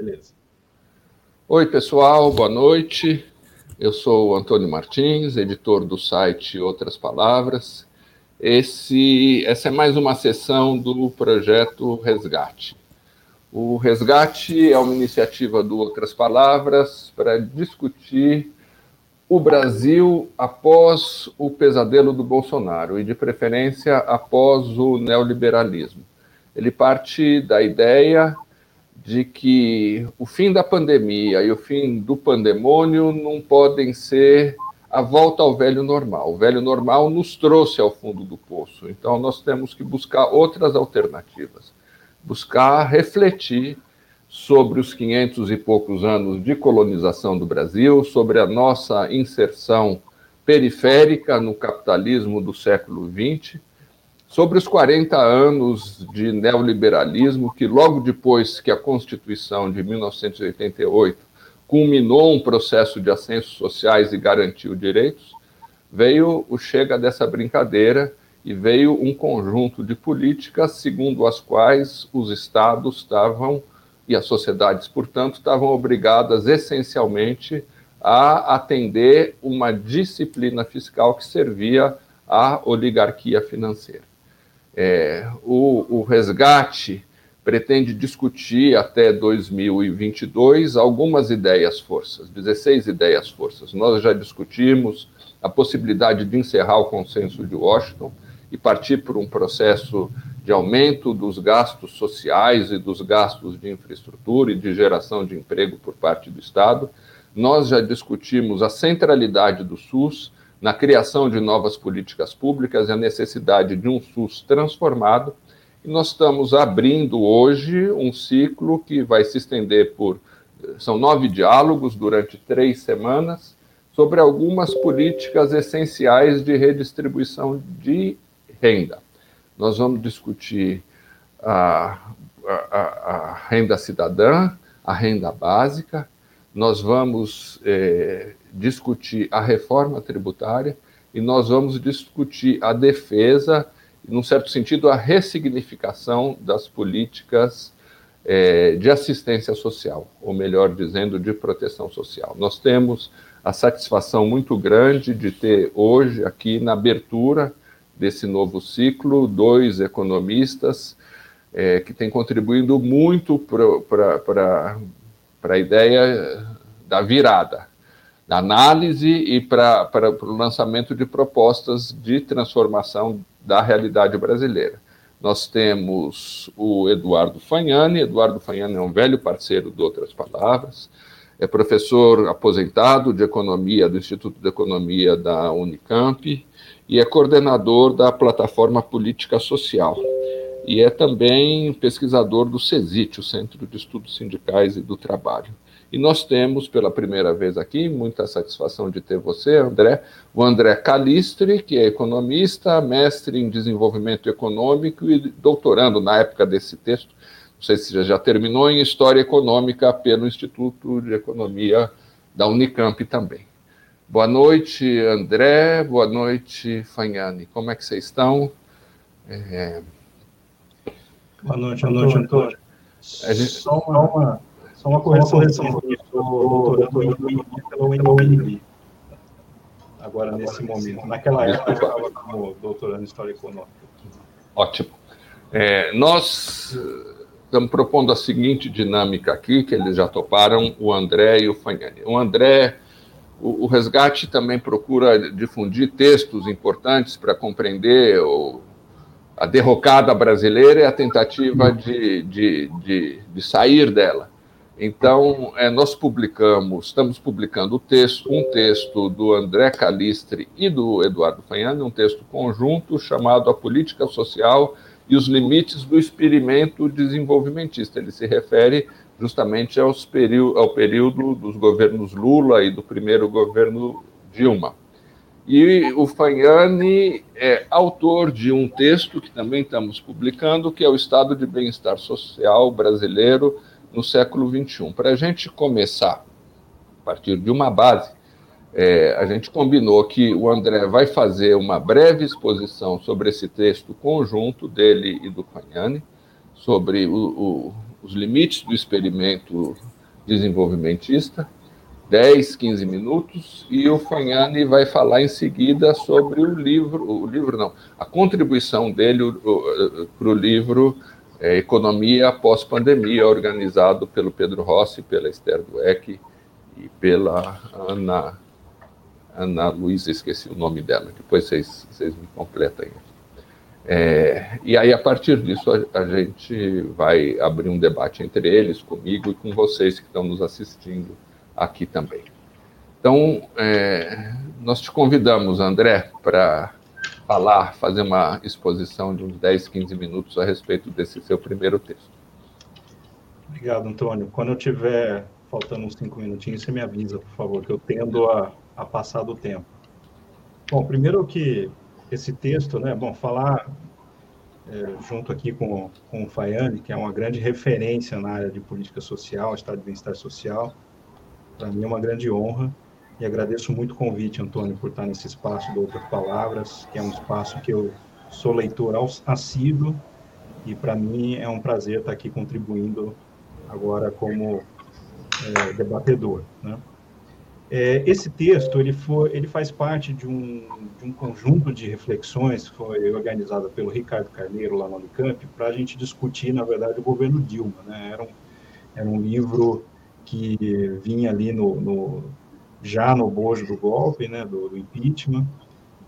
Beleza. Oi, pessoal, boa noite. Eu sou o Antônio Martins, editor do site Outras Palavras. Esse, essa é mais uma sessão do projeto Resgate. O Resgate é uma iniciativa do Outras Palavras para discutir o Brasil após o pesadelo do Bolsonaro e, de preferência, após o neoliberalismo. Ele parte da ideia de que o fim da pandemia e o fim do pandemônio não podem ser a volta ao velho normal. O velho normal nos trouxe ao fundo do poço, então nós temos que buscar outras alternativas, buscar refletir sobre os 500 e poucos anos de colonização do Brasil, sobre a nossa inserção periférica no capitalismo do século XX sobre os 40 anos de neoliberalismo, que logo depois que a Constituição de 1988 culminou um processo de ascensos sociais e garantiu direitos, veio o chega dessa brincadeira e veio um conjunto de políticas segundo as quais os estados estavam e as sociedades, portanto, estavam obrigadas essencialmente a atender uma disciplina fiscal que servia à oligarquia financeira. É, o, o resgate pretende discutir até 2022 algumas ideias-forças, 16 ideias-forças. Nós já discutimos a possibilidade de encerrar o consenso de Washington e partir por um processo de aumento dos gastos sociais e dos gastos de infraestrutura e de geração de emprego por parte do Estado. Nós já discutimos a centralidade do SUS na criação de novas políticas públicas e a necessidade de um SUS transformado. E nós estamos abrindo hoje um ciclo que vai se estender por. São nove diálogos durante três semanas sobre algumas políticas essenciais de redistribuição de renda. Nós vamos discutir a, a, a renda cidadã, a renda básica, nós vamos é, discutir a reforma tributária e nós vamos discutir a defesa, num certo sentido, a ressignificação das políticas é, de assistência social, ou melhor dizendo, de proteção social. Nós temos a satisfação muito grande de ter hoje, aqui na abertura desse novo ciclo, dois economistas é, que têm contribuído muito para a ideia da virada, da análise e para o lançamento de propostas de transformação da realidade brasileira. Nós temos o Eduardo Fagnani. Eduardo Fagnani é um velho parceiro de Outras Palavras, é professor aposentado de Economia do Instituto de Economia da Unicamp e é coordenador da plataforma Política Social. E é também pesquisador do CESIT, o Centro de Estudos Sindicais e do Trabalho. E nós temos, pela primeira vez aqui, muita satisfação de ter você, André, o André Calistri, que é economista, mestre em desenvolvimento econômico e doutorando na época desse texto, não sei se já terminou, em História Econômica pelo Instituto de Economia da Unicamp também. Boa noite, André, boa noite, Fagnani. Como é que vocês estão? É... Boa noite, boa noite, Antônio. A gente... Só uma só uma correção, eu estou doutorando em pela UNB. Agora, nesse momento. Naquela época, eu estava como doutorando em História Econômica. Ótimo. É, nós eh, estamos propondo a seguinte dinâmica aqui, que eles já toparam, o André e o Fagnani. O André, o, o Resgate também procura difundir textos importantes para compreender o, a derrocada brasileira e a tentativa de, de, de, de sair dela. Então, é, nós publicamos, estamos publicando texto, um texto do André Calistri e do Eduardo Fanhani, um texto conjunto chamado A Política Social e os Limites do Experimento Desenvolvimentista. Ele se refere justamente aos ao período dos governos Lula e do primeiro governo Dilma. E o Fanhani é autor de um texto que também estamos publicando, que é o Estado de Bem-Estar Social Brasileiro no século XXI. Para a gente começar a partir de uma base, é, a gente combinou que o André vai fazer uma breve exposição sobre esse texto conjunto dele e do Fagnani, sobre o, o, os limites do experimento desenvolvimentista, 10, 15 minutos, e o Fagnani vai falar em seguida sobre o livro, o livro não, a contribuição dele para o livro é, Economia Pós-Pandemia, organizado pelo Pedro Rossi, pela Esther Dweck e pela Ana, Ana Luísa, esqueci o nome dela, depois vocês, vocês me completam aí. É, e aí, a partir disso, a, a, gente vai abrir um debate entre eles, comigo e com vocês que estão nos assistindo aqui também. Então, é, nós te convidamos, André, para falar, fazer uma exposição de uns 10, 15 minutos a respeito desse seu primeiro texto. Obrigado, Antônio. Quando eu tiver faltando uns cinco minutinhos, você me avisa, por favor, que eu tendo a, a passar do tempo. Bom, primeiro que esse texto, né? Bom, falar é, junto aqui com, com o Fayane, que é uma grande referência na área de política social, estado de bem-estar social, para mim é uma grande honra e agradeço muito o convite, Antônio, por estar nesse espaço de Outras Palavras, que é um espaço que eu sou leitor assíduo e para mim é um prazer estar aqui contribuindo agora como é, debatedor, né? É, esse texto ele, foi, ele faz parte de um, de um conjunto de reflexões que foi organizada pelo Ricardo Carneiro lá no Unicamp para a gente discutir, na verdade, o governo Dilma. Né? Era, um, era um livro que vinha ali no, no já no bojo do golpe, né, do, do, impeachment,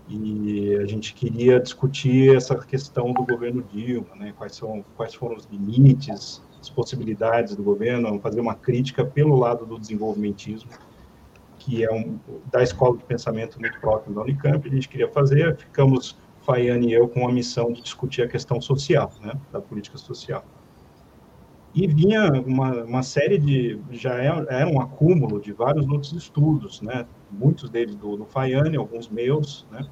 e a gente queria discutir essa questão do governo Dilma, né, quais, são, quais foram os limites, as possibilidades do governo, fazer uma crítica pelo lado do desenvolvimentismo que é um, da escola de pensamento muito próximo da Unicamp, a gente queria fazer, ficamos, Faiane e eu, com a missão de discutir a questão social, né, da política social. E vinha uma, uma série de, já era, é, era um acúmulo de vários outros estudos, né, muitos deles do, do Faiane, alguns meus, né,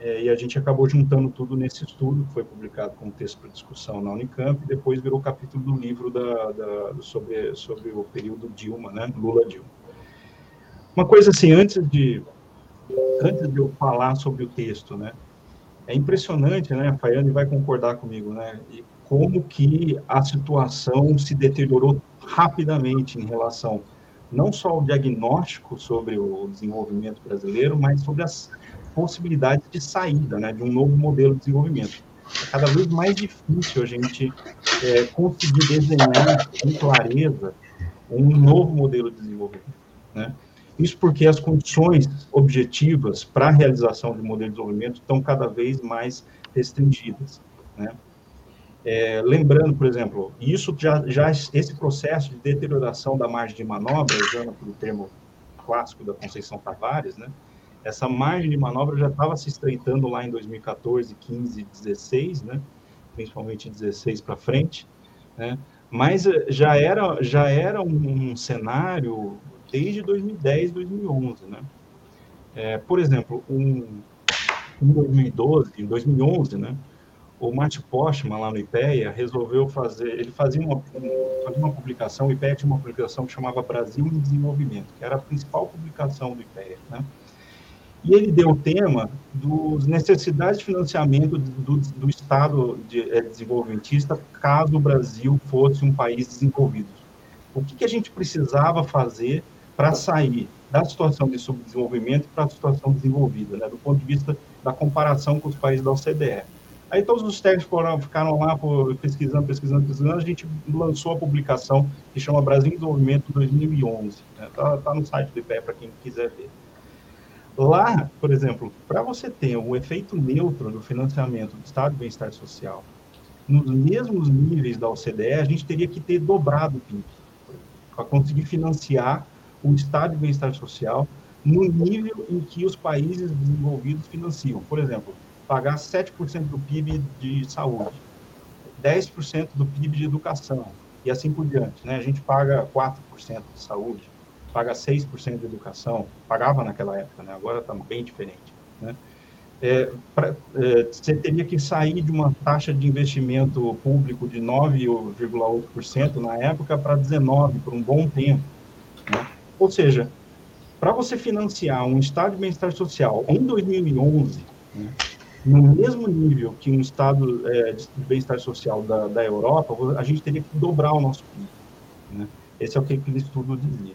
é, e a gente acabou juntando tudo nesse estudo, que foi publicado como texto para discussão na Unicamp, e depois virou capítulo do livro da, da, sobre, sobre o período Dilma, né, Lula-Dilma. Uma coisa assim, antes de antes de eu falar sobre o texto, né? É impressionante, né? A Faiane vai concordar comigo, né? E como que a situação se deteriorou rapidamente em relação não só ao diagnóstico sobre o desenvolvimento brasileiro, mas sobre as possibilidades de saída, né, de um novo modelo de desenvolvimento. É cada vez mais difícil a gente é, conseguir desenhar com clareza um novo modelo de desenvolvimento, né? Isso porque as condições objetivas para a realização do modelo de desenvolvimento estão cada vez mais restringidas, né? É, lembrando, por exemplo, isso já, já esse processo de deterioração da margem de manobra, usando o termo clássico da Conceição Tavares, né? Essa margem de manobra já estava se estreitando lá em 2014, 15, 16, né? Principalmente 16 para frente, né? Mas já era já era um, um cenário desde 2010, 2011, né? É, por exemplo, um, em 2012, em 2011, né? O Mate Postman, lá no IPEA, resolveu fazer, ele fazia uma, fazia uma publicação, o IPEA tinha uma publicação que chamava Brasil em Desenvolvimento, que era a principal publicação do IPEA, né? E ele deu o tema das necessidades de financiamento do, do Estado de, é, desenvolvimentista caso o Brasil fosse um país desenvolvido. O que, que a gente precisava fazer para sair da situação de subdesenvolvimento para a situação desenvolvida, né, do ponto de vista da comparação com os países da OCDE. Aí todos os técnicos foram, ficaram lá por, pesquisando, pesquisando, pesquisando, a gente lançou a publicação que chama Brasil em Desenvolvimento 2011. Está né, tá, tá no site do IPE para quem quiser ver. Lá, por exemplo, para você ter o um efeito neutro do financiamento do Estado de Bem-Estar Social nos mesmos níveis da OCDE, a gente teria que ter dobrado o PIB para conseguir financiar o estado de bem-estar social no nível em que os países desenvolvidos financiam. Por exemplo, pagar 7% do PIB de saúde, 10% do PIB de educação, e assim por diante. Né? A gente paga 4% de saúde, paga 6% de educação, pagava naquela época, né? agora está bem diferente. Né? É, pra, é, você teria que sair de uma taxa de investimento público de 9,8% na época para 19% por um bom tempo. Né? Ou seja, para você financiar um estado de bem-estar social em 2011, né, no mesmo nível que um estado é, de bem-estar social da, da Europa, a gente teria que dobrar o nosso PIB. Né? Esse é o que aquele estudo dizia.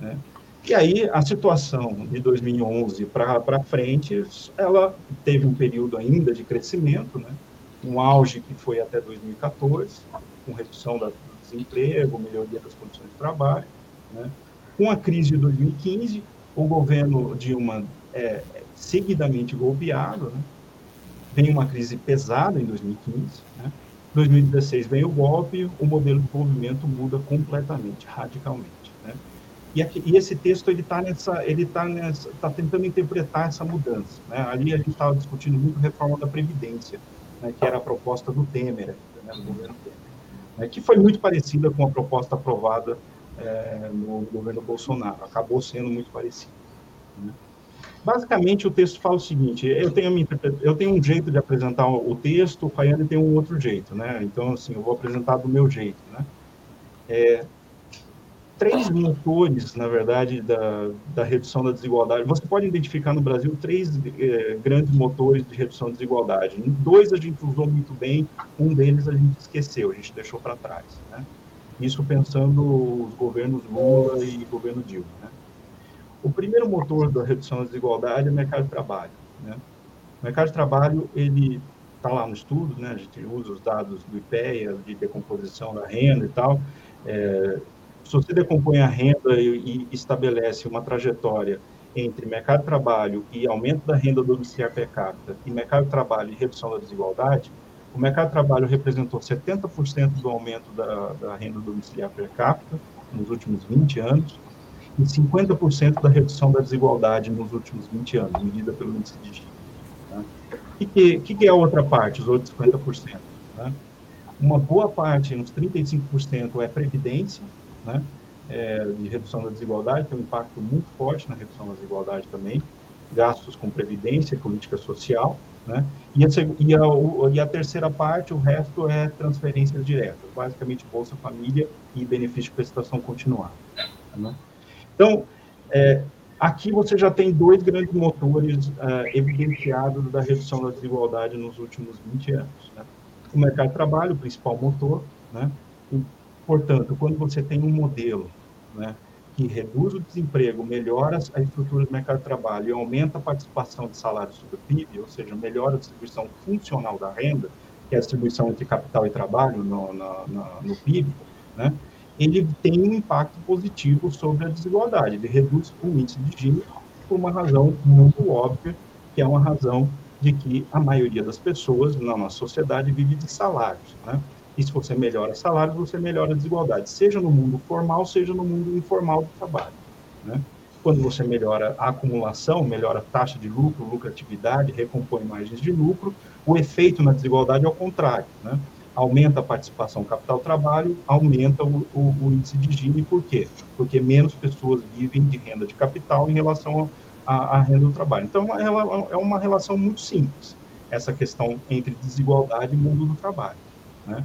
Né? E aí, a situação de 2011 para frente, ela teve um período ainda de crescimento, né? um auge que foi até 2014, com redução do desemprego, melhoria das condições de trabalho. Né? Com a crise de 2015, o governo Dilma é seguidamente golpeado, né? Vem uma crise pesada em 2015, né? 2016 vem o golpe, o modelo de desenvolvimento muda completamente, radicalmente. E, aqui, e esse texto ele está nessa, ele está tá tentando interpretar essa mudança. Né? Ali a gente estava discutindo muito a reforma da previdência, né, que era a proposta do Temer, né, do governo Temer, né, que foi muito parecida com a proposta aprovada é, no governo Bolsonaro. Acabou sendo muito parecida. Basicamente, o texto fala o seguinte: eu tenho, eu tenho um jeito de apresentar o texto, o Fayane tem um outro jeito, né? Então, assim, eu vou apresentar do meu jeito, né? É, três motores, na verdade, da, da redução da desigualdade. Você pode identificar no Brasil três eh, grandes motores de redução da desigualdade. Dois a gente usou muito bem, um deles a gente esqueceu, a gente deixou para trás. Né? Isso pensando os governos Lula e governo Dilma. Né? O primeiro motor da redução da desigualdade é o mercado de trabalho. Né? O mercado de trabalho, ele está lá no estudo, né? a gente usa os dados do IPEA, de decomposição da renda e tal, é, se você decompõe a renda e, e estabelece uma trajetória entre mercado de trabalho e aumento da renda domiciliar per capita e mercado de trabalho e redução da desigualdade, o mercado de trabalho representou 70% do aumento da, da, renda domiciliar per capita nos últimos 20 anos e 50% da redução da desigualdade nos últimos 20 anos, medida pelo índice de Gini. Né? O que, que, que, é a outra parte, os outros 50%? Né? Uma boa parte, uns 35%, é previdência, né, é, de redução da desigualdade, tem um impacto muito forte na redução da desigualdade também, gastos com previdência, política social, né, e a, e, a, e a terceira parte, o resto é transferências diretas, basicamente Bolsa Família e benefício de prestação continuada. Né? Então, é, aqui você já tem dois grandes motores uh, evidenciados da redução da desigualdade nos últimos 20 anos. Né? O mercado de trabalho, o principal motor, né? Portanto, quando você tem um modelo né, que reduz o desemprego, melhora a estrutura do mercado de trabalho e aumenta a participação de salários sobre o PIB, ou seja, melhora a distribuição funcional da renda, que é a distribuição entre capital e trabalho no, no PIB, né, ele tem um impacto positivo sobre a desigualdade. Ele reduz o índice de Gini por uma razão muito óbvia, que é uma razão de que a maioria das pessoas na nossa sociedade vive de salários. Né? E se você melhora salários, você melhora a desigualdade, seja no mundo formal, seja no mundo informal do trabalho. Né? Quando você melhora a acumulação, melhora a taxa de lucro, lucratividade, recompõe margens de lucro, o efeito na desigualdade é o contrário. Né? Aumenta a participação capital-trabalho, aumenta o, o, o, índice de Gini, por quê? Porque menos pessoas vivem de renda de capital em relação à renda do trabalho. Então, é uma relação muito simples, essa questão entre desigualdade e mundo do trabalho. Né?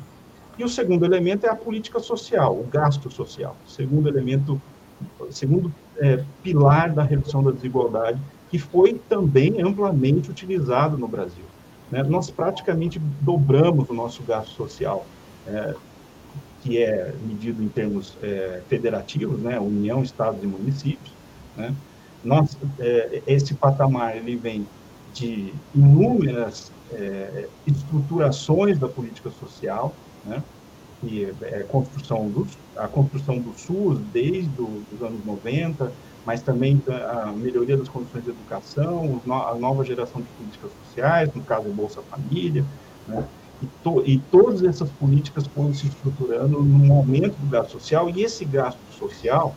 E o segundo elemento é a política social, o gasto social. Segundo elemento, segundo é, pilar da redução da desigualdade, que foi também amplamente utilizado no Brasil. Né? Nós praticamente dobramos o nosso gasto social, é, que é medido em termos é, federativos, né? União, Estados e municípios. Né? Nós, é, esse patamar ele vem de inúmeras é, estruturações da política social, né? que é a construção do, a construção do SUS desde os anos 90, mas também a melhoria das condições de educação, a nova geração de políticas sociais, no caso Bolsa Família, né? e, to, e todas essas políticas foram se estruturando no aumento do gasto social, e esse gasto social,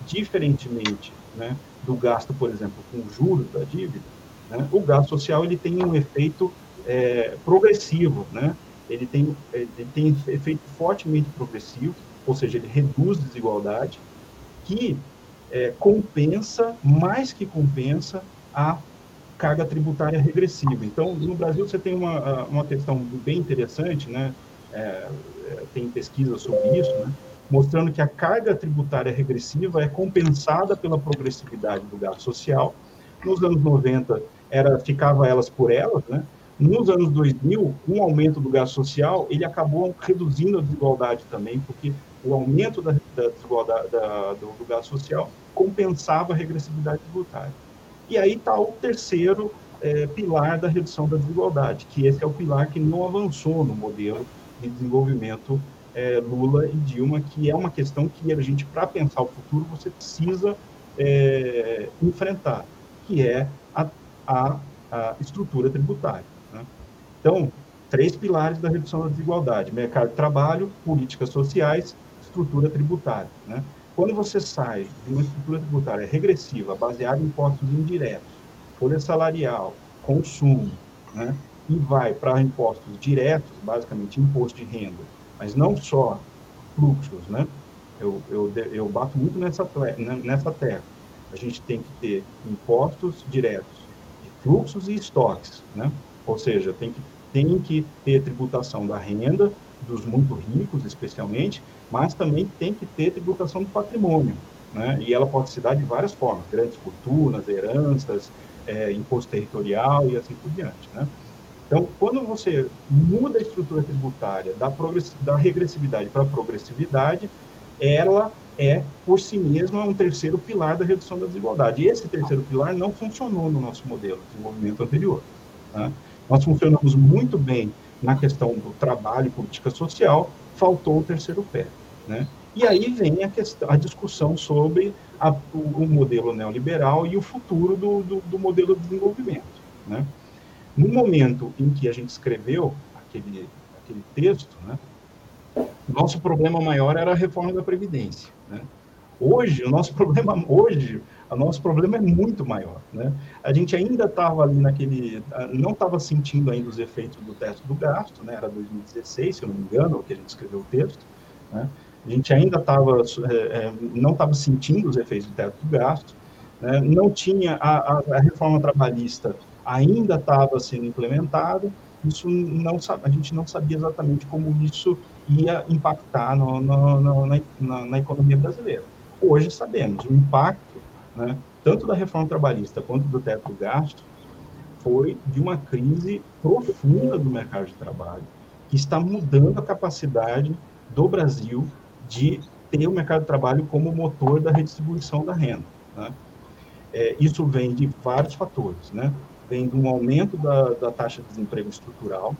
diferentemente né, do gasto, por exemplo, com juros da dívida, né, o gasto social ele tem um efeito é, progressivo, né? ele tem, ele tem efeito fortemente progressivo, ou seja, ele reduz desigualdade, que é, compensa, mais que compensa, a carga tributária regressiva. Então, no Brasil, você tem uma, uma questão bem interessante, né? É, é, tem pesquisa sobre isso, né? mostrando que a carga tributária regressiva é compensada pela progressividade do gasto social. Nos anos 90, era, ficava elas por elas, né? Nos anos 2000, com o aumento do gasto social, ele acabou reduzindo a desigualdade também, porque o aumento da, da desigualdade da, do, do, gasto social compensava a regressividade tributária. E aí está o terceiro é, pilar da redução da desigualdade, que esse é o pilar que não avançou no modelo de desenvolvimento é, Lula e Dilma, que é uma questão que a gente, para pensar o futuro, você precisa é, enfrentar, que é a, a, a estrutura tributária. Né? Então, três pilares da redução da desigualdade: mercado de trabalho, políticas sociais, estrutura tributária. Né? Quando você sai de uma estrutura tributária regressiva, baseada em impostos indiretos, folha salarial, consumo, né? e vai para impostos diretos, basicamente imposto de renda, mas não só fluxos, né? Eu, eu, eu bato muito nessa, né, nessa tecla. A gente tem que ter impostos diretos de fluxos e estoques, né? Ou seja, tem que, tem que ter tributação da renda, dos muito ricos, especialmente, mas também tem que ter tributação do patrimônio, né? E ela pode se dar de várias formas, grandes fortunas, heranças, é, imposto territorial e assim por diante, né? Então, quando você muda a estrutura tributária da, da regressividade para progressividade, ela é, por si mesma, um terceiro pilar da redução da desigualdade. E esse terceiro pilar não funcionou no nosso modelo de desenvolvimento anterior. Tá? Nós funcionamos muito bem na questão do trabalho e política social, faltou o terceiro pé. Né? E aí vem a, questão, a discussão sobre a, o, o, modelo neoliberal e o futuro do, do, do modelo de desenvolvimento. Né? No momento em que a gente escreveu aquele, aquele texto, né, nosso problema maior era a reforma da Previdência. Né? Hoje, o nosso problema, hoje, o nosso problema é muito maior. Né? A gente ainda estava ali naquele, não estava sentindo ainda os efeitos do teto do gasto, né? era 2016, se eu não me engano, que a gente escreveu o texto. Né? A gente ainda estava, é, é, não estava sentindo os efeitos do teto do gasto, né? não tinha a, a, reforma trabalhista ainda estava sendo implementada, isso não a gente não sabia exatamente como isso ia impactar no, no, no, na, na, economia brasileira. Hoje sabemos o impacto, né, tanto da reforma trabalhista quanto do teto gasto, foi de uma crise profunda do mercado de trabalho, que está mudando a capacidade do Brasil de ter o mercado de trabalho como motor da redistribuição da renda. Né? É, isso vem de vários fatores, né? vem de um aumento da, da taxa de desemprego estrutural,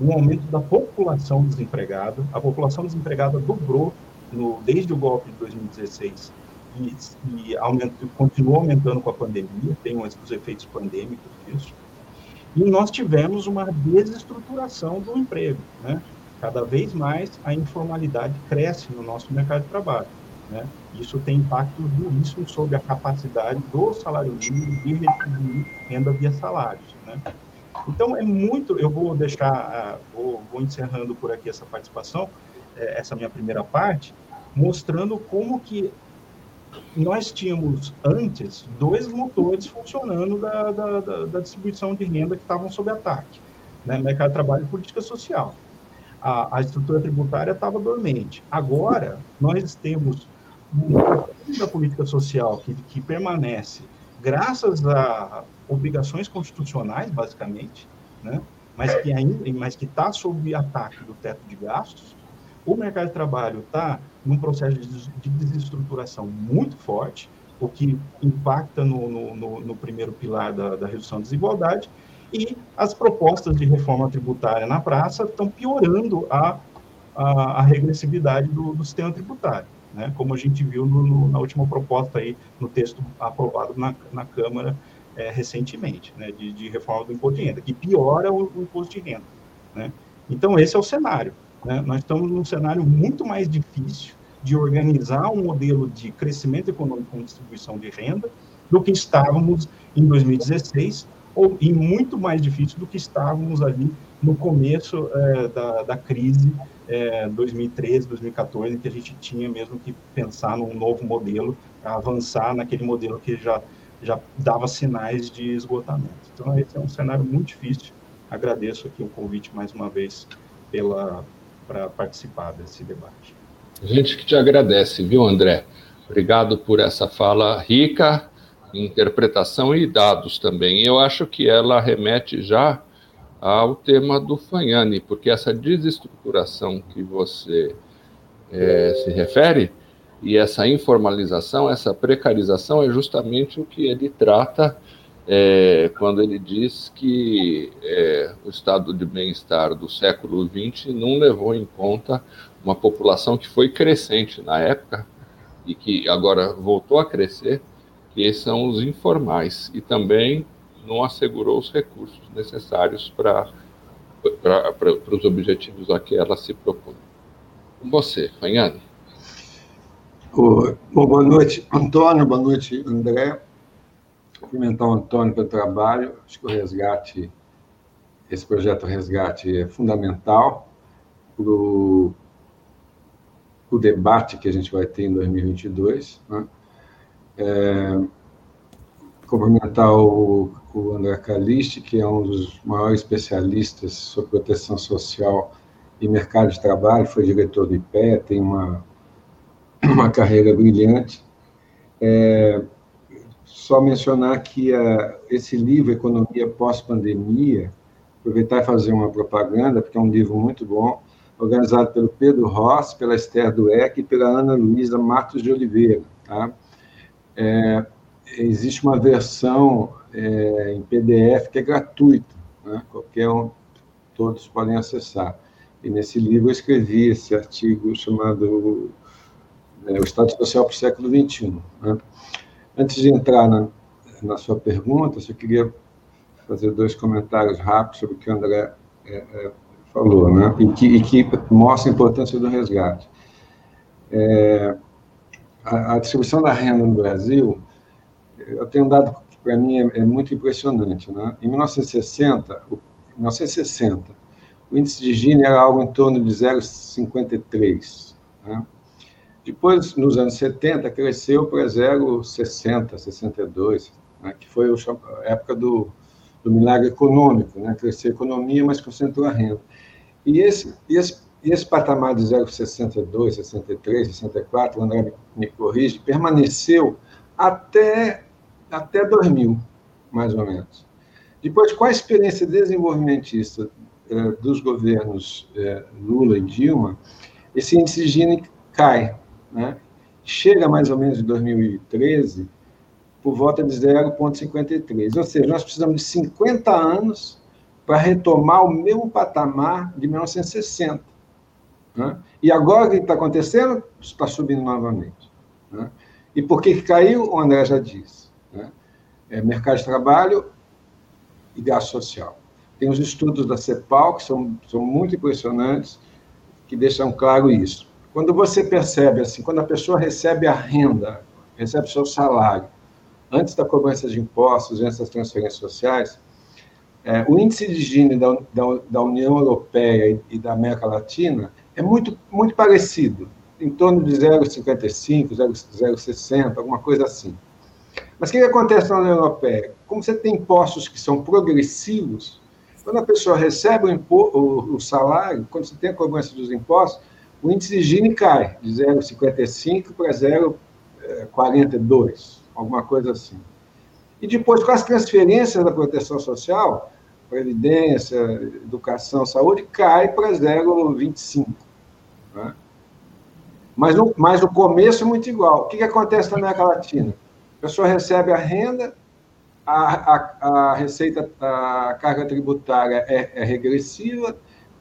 um aumento da população desempregada. A população desempregada dobrou no, desde o golpe de 2016 e, e aumentou, continuou aumentando com a pandemia, tem os, os efeitos pandêmicos disso. E nós tivemos uma desestruturação do emprego. Né? Cada vez mais a informalidade cresce no nosso mercado de trabalho. Né? Isso tem impacto duríssimo sobre a capacidade do salário mínimo de retribuir renda via salários. Né? Então, é muito. Eu vou deixar, uh, vou, vou, encerrando por aqui essa participação, eh, essa minha primeira parte, mostrando como que nós tínhamos antes dois motores funcionando da, da, da, da distribuição de renda que estavam sob ataque: né? mercado de trabalho e política social. A, a estrutura tributária estava dormente. Agora, nós temos da política social que, que permanece graças a obrigações constitucionais, basicamente, né? mas que ainda, mas que está sob ataque do teto de gastos, o mercado de trabalho está num processo de, de desestruturação muito forte, o que impacta no, no, no, primeiro pilar da, da, redução da desigualdade, e as propostas de reforma tributária na praça estão piorando a, a, a regressividade do, do sistema tributário né, como a gente viu no, na última proposta aí, no texto aprovado na, na Câmara é, recentemente, né, de, de, reforma do imposto de renda, que piora o, o imposto de renda. Né? Então, esse é o cenário. Né? Nós estamos num cenário muito mais difícil de organizar um modelo de crescimento econômico com distribuição de renda do que estávamos em 2016, ou e muito mais difícil do que estávamos ali no começo é, da, da crise é, 2013, 2014, que a gente tinha mesmo que pensar num novo modelo, avançar naquele modelo que já, já dava sinais de esgotamento. Então, esse é um cenário muito difícil. Agradeço aqui o convite mais uma vez pela para participar desse debate. A gente que te agradece, viu, André? Obrigado por essa fala rica, interpretação e dados também. Eu acho que ela remete já ao tema do Fanhani, porque essa desestruturação que você é, se refere e essa informalização, essa precarização é justamente o que ele trata é, quando ele diz que é, o estado de bem-estar do século XX não levou em conta uma população que foi crescente na época e que agora voltou a crescer, que são os informais, e também não assegurou os recursos necessários para os objetivos a que ela se propõe. Com você, Fanhano. Bom, boa noite, Antônio, boa noite, André. Cumprimentar o Antônio pelo trabalho. Acho que o resgate, esse projeto Resgate é fundamental para o debate que a gente vai ter em 2022. Né? É, cumprimentar o, o André Caliste, que é um dos maiores especialistas sobre proteção social e mercado de trabalho, foi diretor do IPE, tem uma uma carreira brilhante. É, só mencionar que a, esse livro, Economia Pós-Pandemia, aproveitar e fazer uma propaganda, porque é um livro muito bom, organizado pelo Pedro Ross, pela Esther Dueck e pela Ana Luísa Matos de Oliveira. Tá? É, existe uma versão é, em PDF que é gratuita, né? qualquer um, todos podem acessar. E nesse livro eu escrevi esse artigo chamado é, o Estado Social para o século XXI. Né? Antes de entrar na, na sua pergunta, eu queria fazer dois comentários rápidos sobre o que o André é, é, falou, né? e, que, e que mostra a importância do resgate. É, a, a, distribuição da renda no Brasil, eu tenho um dado que para mim é, é, muito impressionante. Né? Em 1960, o, 1960, o índice de Gini era algo em torno de 0,53. Né? Depois, nos anos 70, cresceu para 0,60, 62, né, que foi a época do, do milagre econômico, né, cresceu a economia, mas concentrou a renda. E esse, esse, esse patamar de 0,62, 63, 64, o André me, corrige, permaneceu até, até 2000, mais ou menos. Depois, com a experiência desenvolvimentista eh, dos governos eh, Lula e Dilma, esse índice Gini cai né? chega mais ou menos em 2013 por volta de 0,53. Ou seja, nós precisamos de 50 anos para retomar o mesmo patamar de 1960. Né? E agora o que está acontecendo? Está subindo novamente. Né? E por que, que caiu? O André já disse. Né? É mercado de trabalho e gasto social. Tem os estudos da CEPAL, que são, são muito impressionantes, que deixam claro isso. Quando você percebe assim, quando a pessoa recebe a renda, recebe seu salário, antes da cobrança de impostos, antes das transferências sociais, é, o índice de Gini da, da, da, União Europeia e, da América Latina é muito, muito parecido, em torno de 0,55, 0,60, alguma coisa assim. Mas o que, que acontece na União Europeia? Como você tem impostos que são progressivos, quando a pessoa recebe o, impo, o, o salário, quando você tem a cobrança dos impostos, o índice Gini cai de 0,55 para 0,42, alguma coisa assim. E depois, com as transferências da proteção social, previdência, educação, saúde, cai para 0,25. Né? Mas, mas no começo é muito igual. O que, que acontece na América Latina? A pessoa recebe a renda, a, a, a receita, a carga tributária é, é regressiva,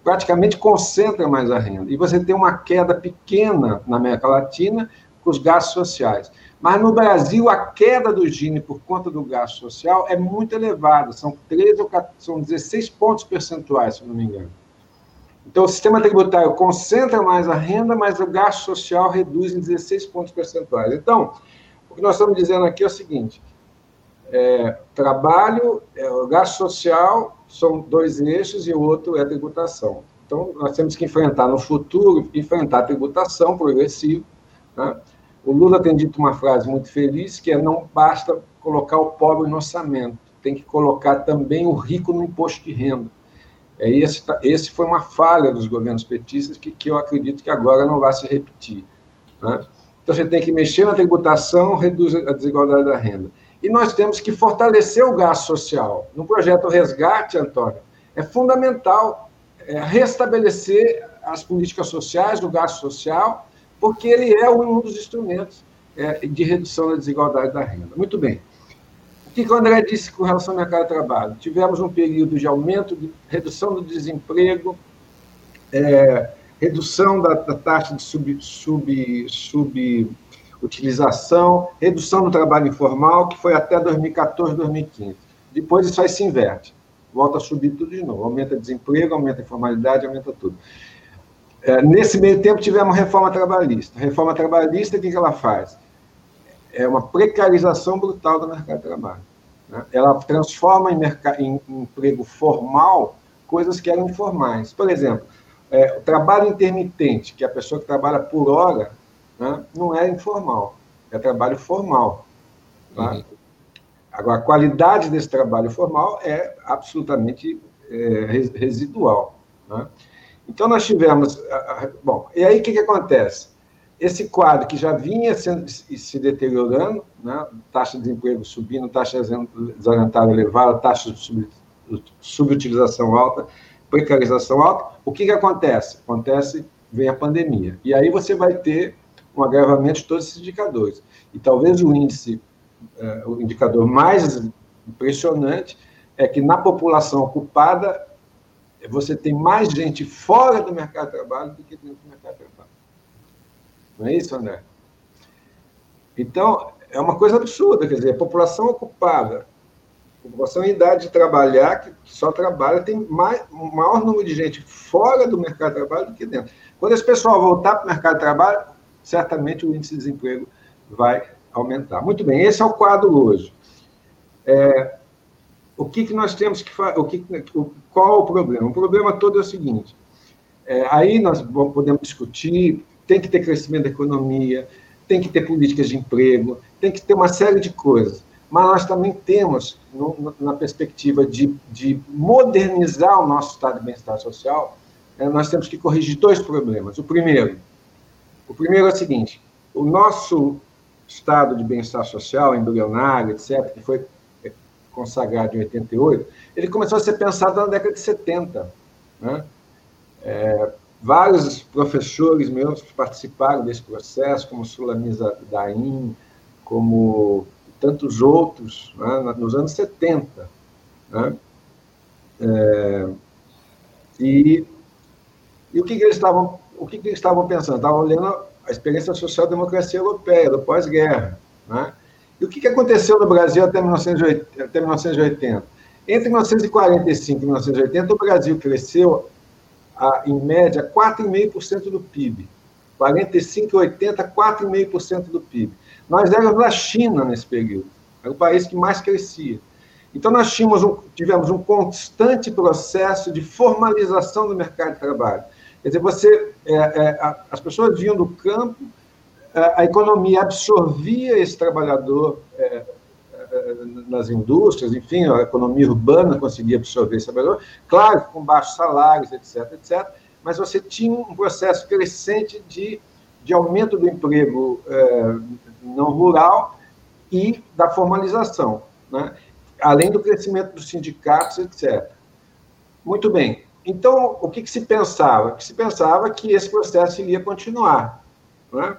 praticamente concentra mais a renda. E você tem uma queda pequena na América Latina com os gastos sociais. Mas no Brasil, a queda do Gini por conta do gasto social é muito elevada, são 13 ou 14, são 16 pontos percentuais, se não me engano. Então, o sistema tributário concentra mais a renda, mas o gasto social reduz em 16 pontos percentuais. Então, o que nós estamos dizendo aqui é o seguinte: é, trabalho, é, gasto social são dois eixos e o outro é a tributação. Então, nós temos que enfrentar no futuro, enfrentar a tributação progressiva. Né? O Lula tem dito uma frase muito feliz, que é não basta colocar o pobre no orçamento, tem que colocar também o rico no imposto de renda. É esse, esse foi uma falha dos governos petistas que, que eu acredito que agora não vai se repetir. Né? Então, você tem que mexer na tributação, reduz a desigualdade da renda. E nós temos que fortalecer o gasto social. No projeto Resgate, Antônio, É fundamental é, restabelecer as políticas sociais, o gasto social, porque ele é um dos instrumentos é, de redução da desigualdade da renda. Muito bem. O que o André disse com relação ao mercado de trabalho? Tivemos um período de aumento, de redução do desemprego, é, redução da, da, taxa de sub, sub, subutilização, redução do trabalho informal, que foi até 2014, 2015. Depois isso aí se inverte, volta a subir tudo de novo, aumenta desemprego, aumenta informalidade, aumenta tudo. É, nesse meio tempo tivemos reforma trabalhista. Reforma trabalhista, o que, que ela faz? É uma precarização brutal do mercado de trabalho. Né? Ela transforma em, em, em emprego formal coisas que eram informais. Por exemplo, é, o trabalho intermitente, que é a pessoa que trabalha por hora, né, não é informal, é trabalho formal. Tá? Uhum. Agora, a qualidade desse trabalho formal é absolutamente é, residual. Né? Então, nós tivemos. Bom, e aí o que, que acontece? Esse quadro que já vinha sendo, se deteriorando, né? taxa de desemprego subindo, taxa desorientada elevada, taxa de subutilização alta, precarização alta, o que, que acontece? Acontece, vem a pandemia. E aí você vai ter um agravamento de todos esses indicadores. E talvez o índice, é, o indicador mais impressionante é que na população ocupada você tem mais gente fora do mercado de trabalho do que dentro do mercado de trabalho. Não é isso, André? Então, é uma coisa absurda, quer dizer, a população ocupada população em idade de trabalhar, que só trabalha, tem mais, um maior número de gente fora do mercado de trabalho do que dentro. Quando esse pessoal voltar para o mercado de trabalho, certamente o índice de desemprego vai aumentar. Muito bem, esse é o quadro hoje. É, o que, que nós temos que fazer? Qual é o problema? O problema todo é o seguinte: é, aí nós podemos discutir, tem que ter crescimento da economia, tem que ter políticas de emprego, tem que ter uma série de coisas mas nós também temos, no, na perspectiva de, de, modernizar o nosso estado de bem-estar social, é, nós temos que corrigir dois problemas. O primeiro, o primeiro é o seguinte: o nosso estado de bem-estar social, embrionário, etc., que foi é, consagrado em 88, ele começou a ser pensado na década de 70. Né? É, vários professores meus participaram desse processo, como Sulamisa Daim, como tantos outros, né, nos anos 70. Né? É, e, e o que, que, eles estavam, o que, que eles estavam pensando? Estavam olhando a experiência social-democracia europeia, do pós-guerra. Né? E o que, que aconteceu no Brasil até 1980, até 1980? Entre 1945 e 1980, o Brasil cresceu, a, em média, 4,5% do PIB. 45 e 80, 4,5% do PIB. Nós éramos a China nesse período, era o país que mais crescia. Então, nós tínhamos um, tivemos um constante processo de formalização do mercado de trabalho. Quer dizer, você, é, é, as pessoas vinham do campo, é, a economia absorvia esse trabalhador é, é, nas indústrias, enfim, a economia urbana conseguia absorver esse trabalhador, claro, com baixos salários, etc., etc., mas você tinha um processo crescente de, de aumento do emprego é, não rural e da formalização, né? além do crescimento dos sindicatos, etc. Muito bem. Então, o que, que se pensava? Que se pensava que esse processo iria continuar. Né?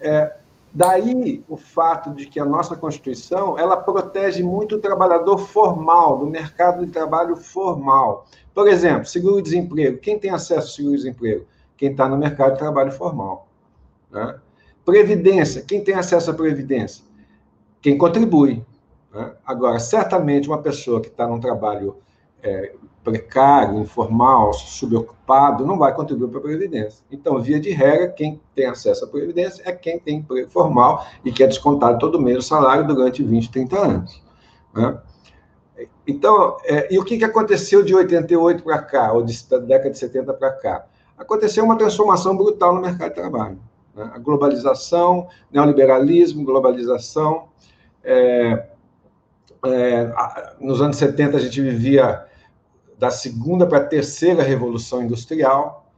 É, daí o fato de que a nossa Constituição ela protege muito o trabalhador formal, do mercado de trabalho formal. Por exemplo, seguro-desemprego. Quem tem acesso ao seguro-desemprego? Quem está no mercado de trabalho formal. Né? Previdência. Quem tem acesso à Previdência? Quem contribui. Né? Agora, certamente, uma pessoa que está num trabalho é, precário, informal, subocupado, não vai contribuir para a Previdência. Então, via de regra, quem tem acesso à Previdência é quem tem emprego formal e que é descontado todo mês o salário durante 20, 30 anos. Né? Então, é, e o que, que aconteceu de 88 para cá, ou de, da década de 70 para cá? Aconteceu uma transformação brutal no mercado de trabalho. Né? A globalização, neoliberalismo, globalização. É, é, nos anos 70, a gente vivia da segunda para a terceira revolução industrial,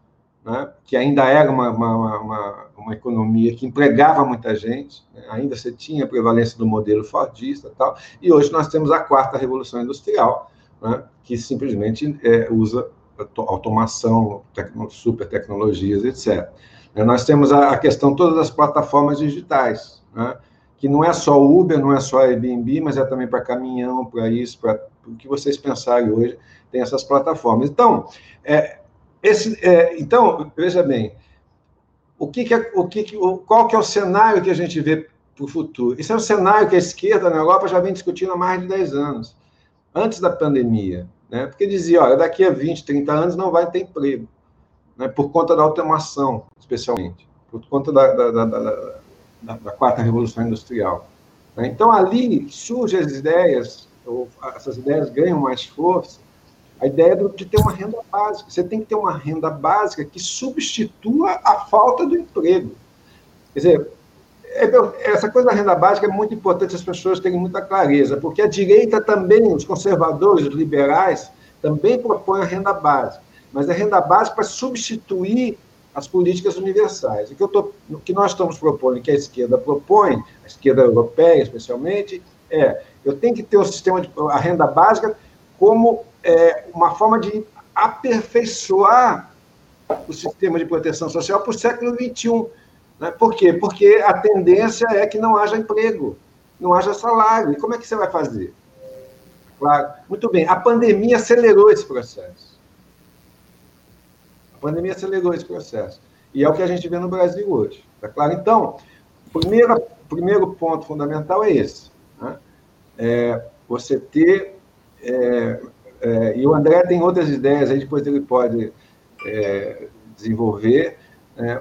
né? que ainda era uma, uma, uma, uma, economia que empregava muita gente, né? ainda você tinha a prevalência do modelo fordista e tal, e hoje nós temos a quarta revolução industrial, né, que simplesmente é, usa automação, tecno, super tecnologias, etc. É, nós temos a, a, questão todas das plataformas digitais, né, que não é só Uber, não é só Airbnb, mas é também para caminhão, para isso, para o que vocês pensarem hoje, tem essas plataformas. Então, é, esse, é, então veja bem, o que, que, é, o que, que qual que é o cenário que a gente vê para o futuro? Esse é um cenário que a esquerda na Europa já vem discutindo há mais de 10 anos, antes da pandemia. Né? Porque dizia, olha, daqui a 20, 30 anos não vai ter emprego, né? por conta da automação, especialmente, por conta da, da, da, da, da quarta revolução industrial. Né? Então, ali surgem as ideias, ou essas ideias ganham mais força, a ideia de ter uma renda básica. Você tem que ter uma renda básica que substitua a falta do emprego. Quer dizer, é, essa coisa da renda básica é muito importante as pessoas terem muita clareza, porque a direita também, os conservadores, os liberais, também propõem a renda básica, mas a renda básica para substituir as políticas universais. O que, tô, o que nós estamos propondo, que a esquerda propõe, a esquerda europeia especialmente, é eu tenho que ter o sistema de a renda básica como é, uma forma de aperfeiçoar o sistema de proteção social para o século XXI. Né? Por quê? Porque a tendência é que não haja emprego, não haja salário. E como é que você vai fazer? Claro. Muito bem, a pandemia acelerou esse processo. A pandemia acelerou esse processo. E é o que a gente vê no Brasil hoje. Tá claro? Então, o primeiro, primeiro ponto fundamental é esse. Né? É você ter é, é, e o André tem outras ideias, aí depois ele pode é, desenvolver. Né?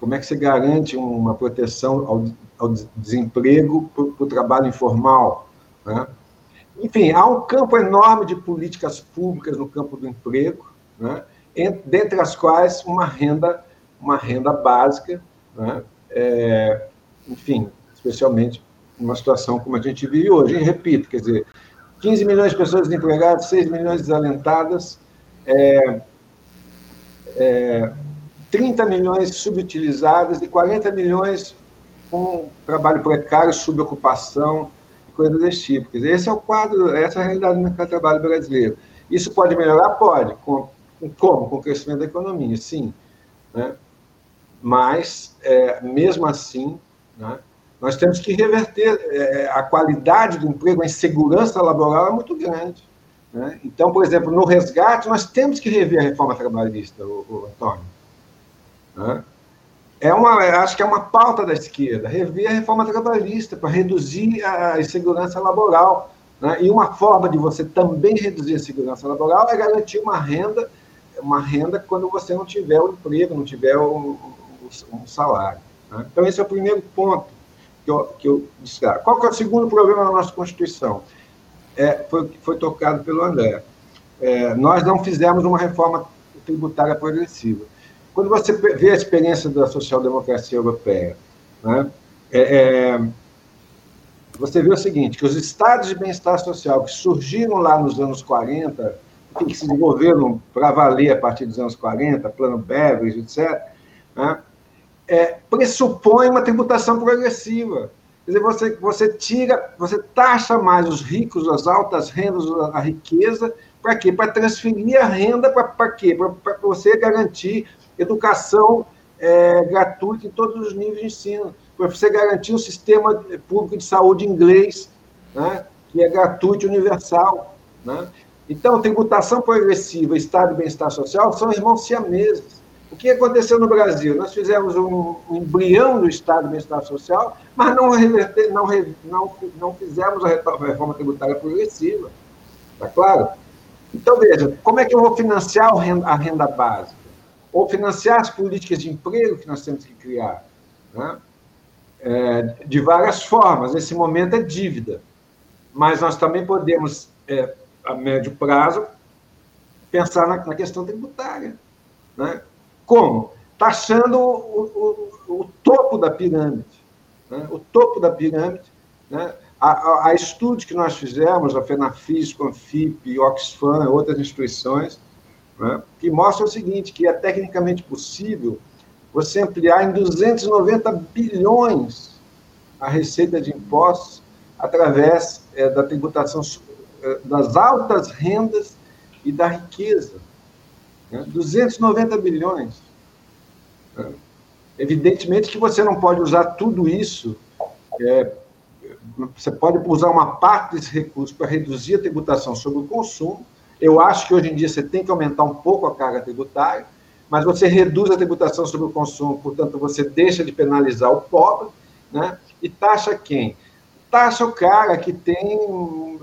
Como é que você garante uma proteção ao, ao desemprego para o trabalho informal? Né? Enfim, há um campo enorme de políticas públicas no campo do emprego, né? dentre as quais uma renda, uma renda básica, né? é, enfim, especialmente numa situação como a gente vive hoje. E repito, quer dizer, 15 milhões de pessoas desempregadas, 6 milhões desalentadas, é, é, 30 milhões subutilizadas e 40 milhões com trabalho precário, subocupação, coisas desse tipo. Quer dizer, esse é o quadro, essa é a realidade do mercado de trabalho brasileiro. Isso pode melhorar? Pode. Com, como? Com o crescimento da economia, sim. Né? Mas, é, mesmo assim, né, nós temos que reverter é, a qualidade do emprego, a insegurança laboral é muito grande. Né? Então, por exemplo, no resgate, nós temos que rever a reforma trabalhista, o, o Antônio. Né? É uma, acho que é uma pauta da esquerda, rever a reforma trabalhista para reduzir a insegurança laboral. Né? E uma forma de você também reduzir a insegurança laboral é garantir uma renda, uma renda quando você não tiver o emprego, não tiver um, um salário. Né? Então, esse é o primeiro ponto que eu, que eu destaco. Qual que é o segundo problema da nossa Constituição? É, foi, foi tocado pelo André. É, nós não fizemos uma reforma tributária progressiva. Quando você vê a experiência da social-democracia europeia, né, é, é, você vê o seguinte, que os estados de bem-estar social que surgiram lá nos anos 40, que se desenvolveram para valer a partir dos anos 40, plano Beveridge, etc., né, é, pressupõe uma tributação progressiva. Quer dizer, você, você tira, você taxa mais os ricos, as altas rendas, a riqueza, para quê? Para transferir a renda para quê? Para você garantir educação é, gratuita em todos os níveis de ensino, para você garantir um sistema público de saúde inglês, né, que é gratuito e universal. Né? Então, tributação progressiva e Estado de bem-estar social são irmãos siameses. O que aconteceu no Brasil? Nós fizemos um, um embrião do Estado de Bem-Estar Social, mas não, não, não, não fizemos a reforma tributária progressiva. Está claro? Então, veja, como é que eu vou financiar a renda básica? Ou financiar as políticas de emprego que nós temos que criar? Né? É, de várias formas. Nesse momento é dívida. Mas nós também podemos, é, a médio prazo, pensar na, na questão tributária. Né? Como? Taxando o, o, o topo da pirâmide. Né? O topo da pirâmide. Né? A, a, a estudos que nós fizemos, a FENAFIS, CONFIP, Oxfam, outras instituições, né? que mostram o seguinte, que é tecnicamente possível você ampliar em 290 bilhões a receita de impostos através é, da tributação eh, das altas rendas e da riqueza. Né? 290 bilhões. Né? Evidentemente que você não pode usar tudo isso, é, você pode usar uma parte desse recurso para reduzir a tributação sobre o consumo. Eu acho que hoje em dia você tem que aumentar um pouco a carga tributária, mas você reduz a tributação sobre o consumo, portanto, você deixa de penalizar o pobre, né? E taxa quem? Taxa o cara que tem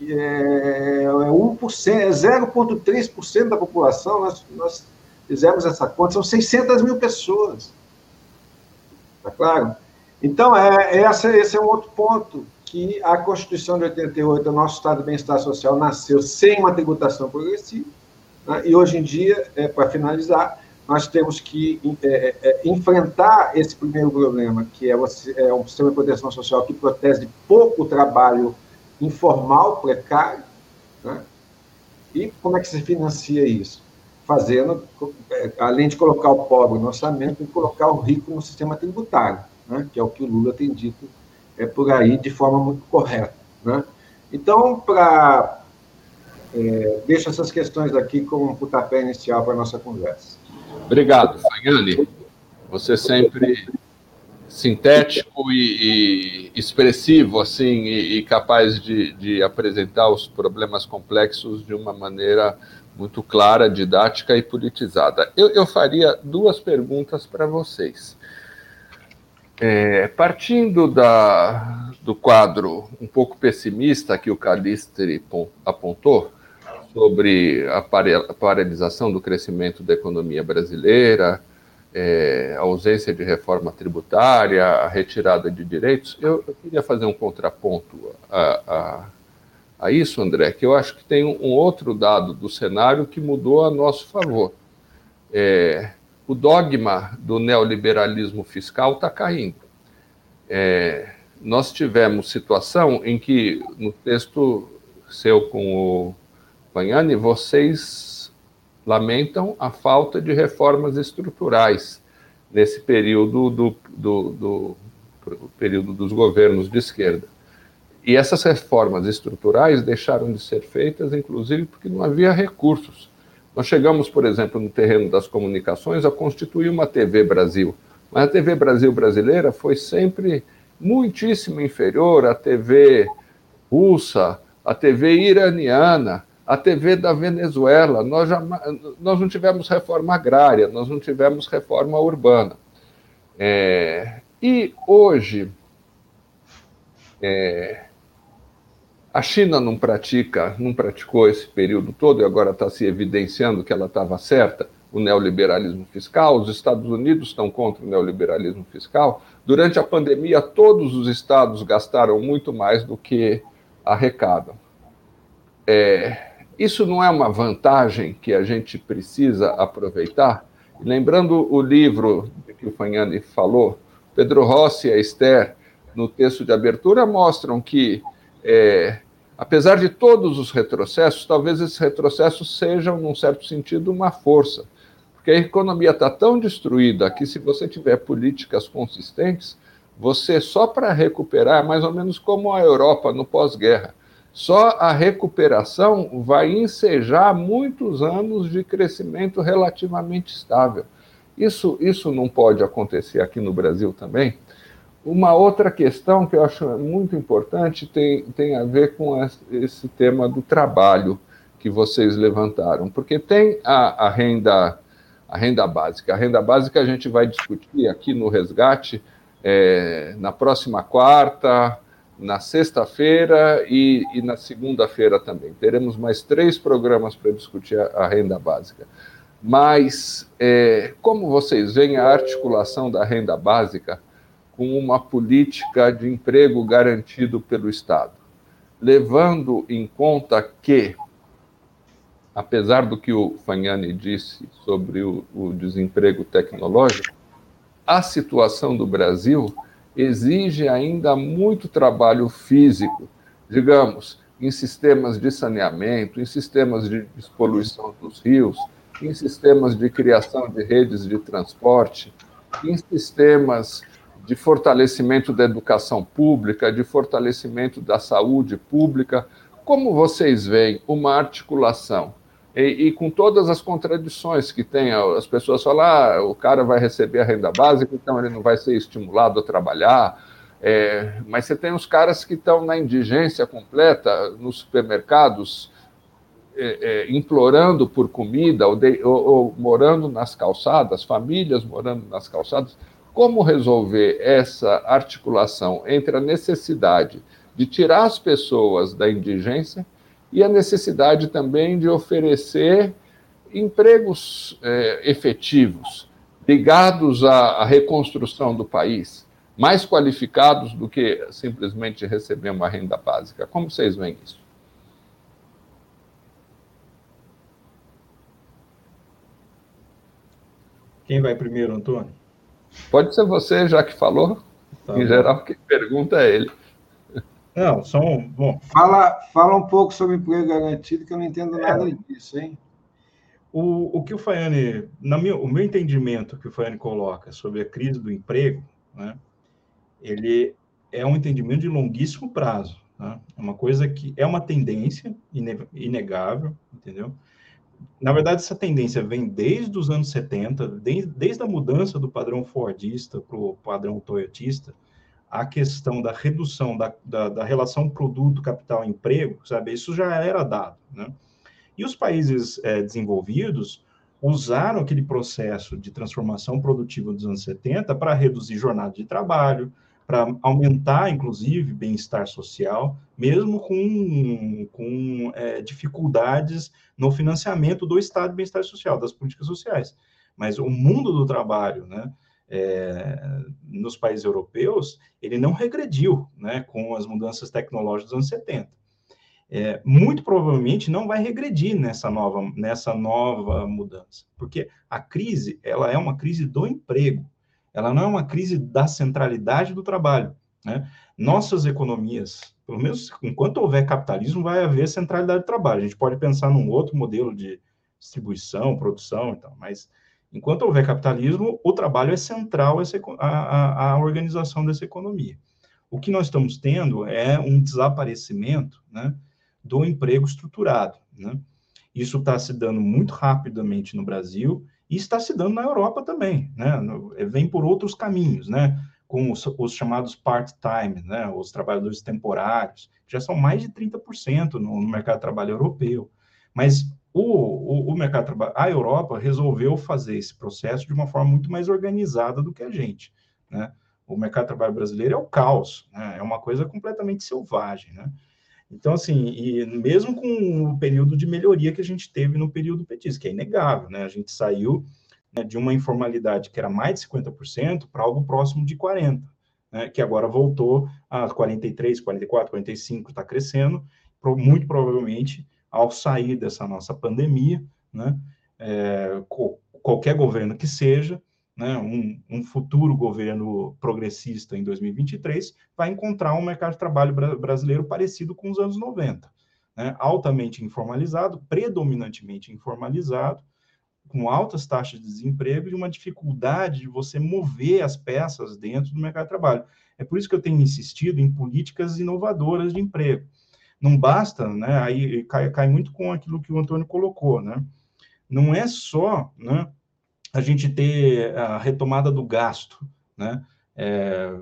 que é 1%, é 0,3% da população, nós, nós fizemos essa conta, são 600 mil pessoas. Está claro? Então, é, essa, esse é um outro ponto, que a Constituição de 88, o nosso Estado de Bem-Estar Social, nasceu sem uma tributação progressiva, né? e hoje em dia, é, para finalizar, nós temos que é, é, enfrentar esse primeiro problema, que é, você, é um sistema de proteção social que protege pouco trabalho informal, precário, né? e como é que se financia isso? Fazendo, é, além de colocar o pobre no orçamento, colocar o rico no sistema tributário, né? que é o que o Lula tem dito é, por aí de forma muito correta. Né? Então, para é, deixo essas questões aqui como um pontapé inicial para a nossa conversa. Obrigado, Fagnani. Você sempre sintético e, e expressivo, assim, e, e capaz de, de, apresentar os problemas complexos de uma maneira muito clara, didática e politizada. Eu, eu faria duas perguntas para vocês. É, partindo da, do quadro um pouco pessimista que o Calistri apontou, sobre a paralisação do crescimento da economia brasileira, é, a ausência de reforma tributária, a retirada de direitos, eu, eu queria fazer um contraponto a, a, a, isso, André, que eu acho que tem um, outro dado do cenário que mudou a nosso favor. É, o dogma do neoliberalismo fiscal está caindo. É, nós tivemos situação em que, no texto seu com o Pagnani, vocês lamentam a falta de reformas estruturais nesse período do, do, do, do período dos governos de esquerda. E essas reformas estruturais deixaram de ser feitas, inclusive porque não havia recursos. Nós chegamos, por exemplo, no terreno das comunicações a constituir uma TV Brasil, mas a TV Brasil brasileira foi sempre muitíssimo inferior à TV russa, à TV iraniana, a TV da Venezuela, nós, já, nós não tivemos reforma agrária, nós não tivemos reforma urbana. É, e hoje, é, a China não pratica, não praticou esse período todo e agora está se evidenciando que ela estava certa, o neoliberalismo fiscal, os Estados Unidos estão contra o neoliberalismo fiscal. Durante a pandemia, todos os estados gastaram muito mais do que arrecadam. É, isso não é uma vantagem que a gente precisa aproveitar? Lembrando o livro que o Fagnani falou, Pedro Rossi e a Esther, no texto de abertura, mostram que, é, apesar de todos os retrocessos, talvez esses retrocessos sejam, num certo sentido, uma força. Porque a economia está tão destruída que, se você tiver políticas consistentes, você, só para recuperar, é mais ou menos como a Europa no pós-guerra, só a recuperação vai ensejar muitos anos de crescimento relativamente estável. Isso, isso não pode acontecer aqui no Brasil também. Uma outra questão que eu acho muito importante tem, tem a ver com esse tema do trabalho que vocês levantaram, porque tem a, a renda a renda básica. A renda básica a gente vai discutir aqui no resgate é, na próxima quarta, na sexta-feira e, e, na segunda-feira também. Teremos mais três programas para discutir a, a, renda básica. Mas é, como vocês veem a articulação da renda básica com uma política de emprego garantido pelo Estado, levando em conta que, apesar do que o Fagnani disse sobre o, o desemprego tecnológico, a situação do Brasil exige ainda muito trabalho físico, digamos, em sistemas de saneamento, em sistemas de despoluição dos rios, em sistemas de criação de redes de transporte, em sistemas de fortalecimento da educação pública, de fortalecimento da saúde pública, como vocês veem uma articulação e, e, com todas as contradições que tem, as pessoas falam, ah, o cara vai receber a renda básica, então ele não vai ser estimulado a trabalhar. É, mas você tem os caras que estão na indigência completa nos supermercados, é, é, implorando por comida ou, de, ou, ou morando nas calçadas, famílias morando nas calçadas. Como resolver essa articulação entre a necessidade de tirar as pessoas da indigência e a necessidade também de oferecer empregos é, efetivos ligados à, à, reconstrução do país, mais qualificados do que simplesmente receber uma renda básica. Como vocês veem isso? Quem vai primeiro, Antônio? Pode ser você, já que falou. Tá em geral, quem pergunta é ele. Não, são. Bom. Fala, fala um pouco sobre emprego garantido, que eu não entendo é. nada disso, hein? O, o que o Faiane, na meu, o meu entendimento que o Faiane coloca sobre a crise do emprego, né, ele é um entendimento de longuíssimo prazo. Né? É uma coisa que é uma tendência inegável, entendeu? Na verdade, essa tendência vem desde os anos 70, desde, desde a mudança do padrão Fordista para o padrão Toyotista, a questão da redução da, da, da relação produto-capital-emprego, sabe? Isso já era dado, né? E os países é, desenvolvidos usaram aquele processo de transformação produtiva dos anos 70 para reduzir jornada de trabalho, para aumentar, inclusive, bem-estar social, mesmo com, com é, dificuldades no financiamento do Estado de bem-estar social, das políticas sociais. Mas o mundo do trabalho, né, é, nos países europeus, ele não regrediu né, com as mudanças tecnológicas dos anos 70. É, muito provavelmente não vai regredir nessa nova, nessa nova mudança, porque a crise ela é uma crise do emprego, ela não é uma crise da centralidade do trabalho. Né? Nossas economias, pelo menos enquanto houver capitalismo, vai haver centralidade do trabalho. A gente pode pensar num outro modelo de distribuição, produção, então, mas Enquanto houver capitalismo, o trabalho é central à, organização dessa economia. O que nós estamos tendo é um desaparecimento né, do emprego estruturado. Né? Isso está se dando muito rapidamente no Brasil e está se dando na Europa também. Né? Vem por outros caminhos, né? com os, os chamados part-time, né? os trabalhadores temporários, que já são mais de 30% no, no mercado de trabalho europeu. Mas o, o, o mercado de trabalho, a Europa resolveu fazer esse processo de uma forma muito mais organizada do que a gente, né? O mercado de trabalho brasileiro é o caos, né? É uma coisa completamente selvagem, né? Então, assim, e mesmo com o período de melhoria que a gente teve no período petista, que é inegável, né? A gente saiu né, de uma informalidade que era mais de 50% para algo próximo de 40%, né? Que agora voltou a 43%, 44%, 45%, está crescendo, muito provavelmente ao sair dessa nossa pandemia, né, é, qualquer governo que seja, né, um, um, futuro governo progressista em 2023 vai encontrar um mercado de trabalho brasileiro parecido com os anos 90, né, altamente informalizado, predominantemente informalizado, com altas taxas de desemprego e uma dificuldade de você mover as peças dentro do mercado de trabalho. É por isso que eu tenho insistido em políticas inovadoras de emprego não basta, né? Aí cai, cai muito com aquilo que o Antônio colocou, né? Não é só, né? A gente ter a retomada do gasto, né? É,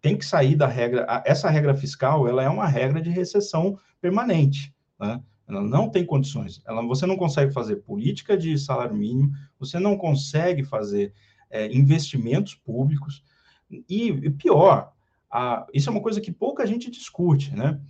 tem que sair da regra. Essa regra fiscal, ela é uma regra de recessão permanente, né? Ela não tem condições. Ela, você não consegue fazer política de salário mínimo, você não consegue fazer é, investimentos públicos. E, pior, a, isso é uma coisa que pouca gente discute, né?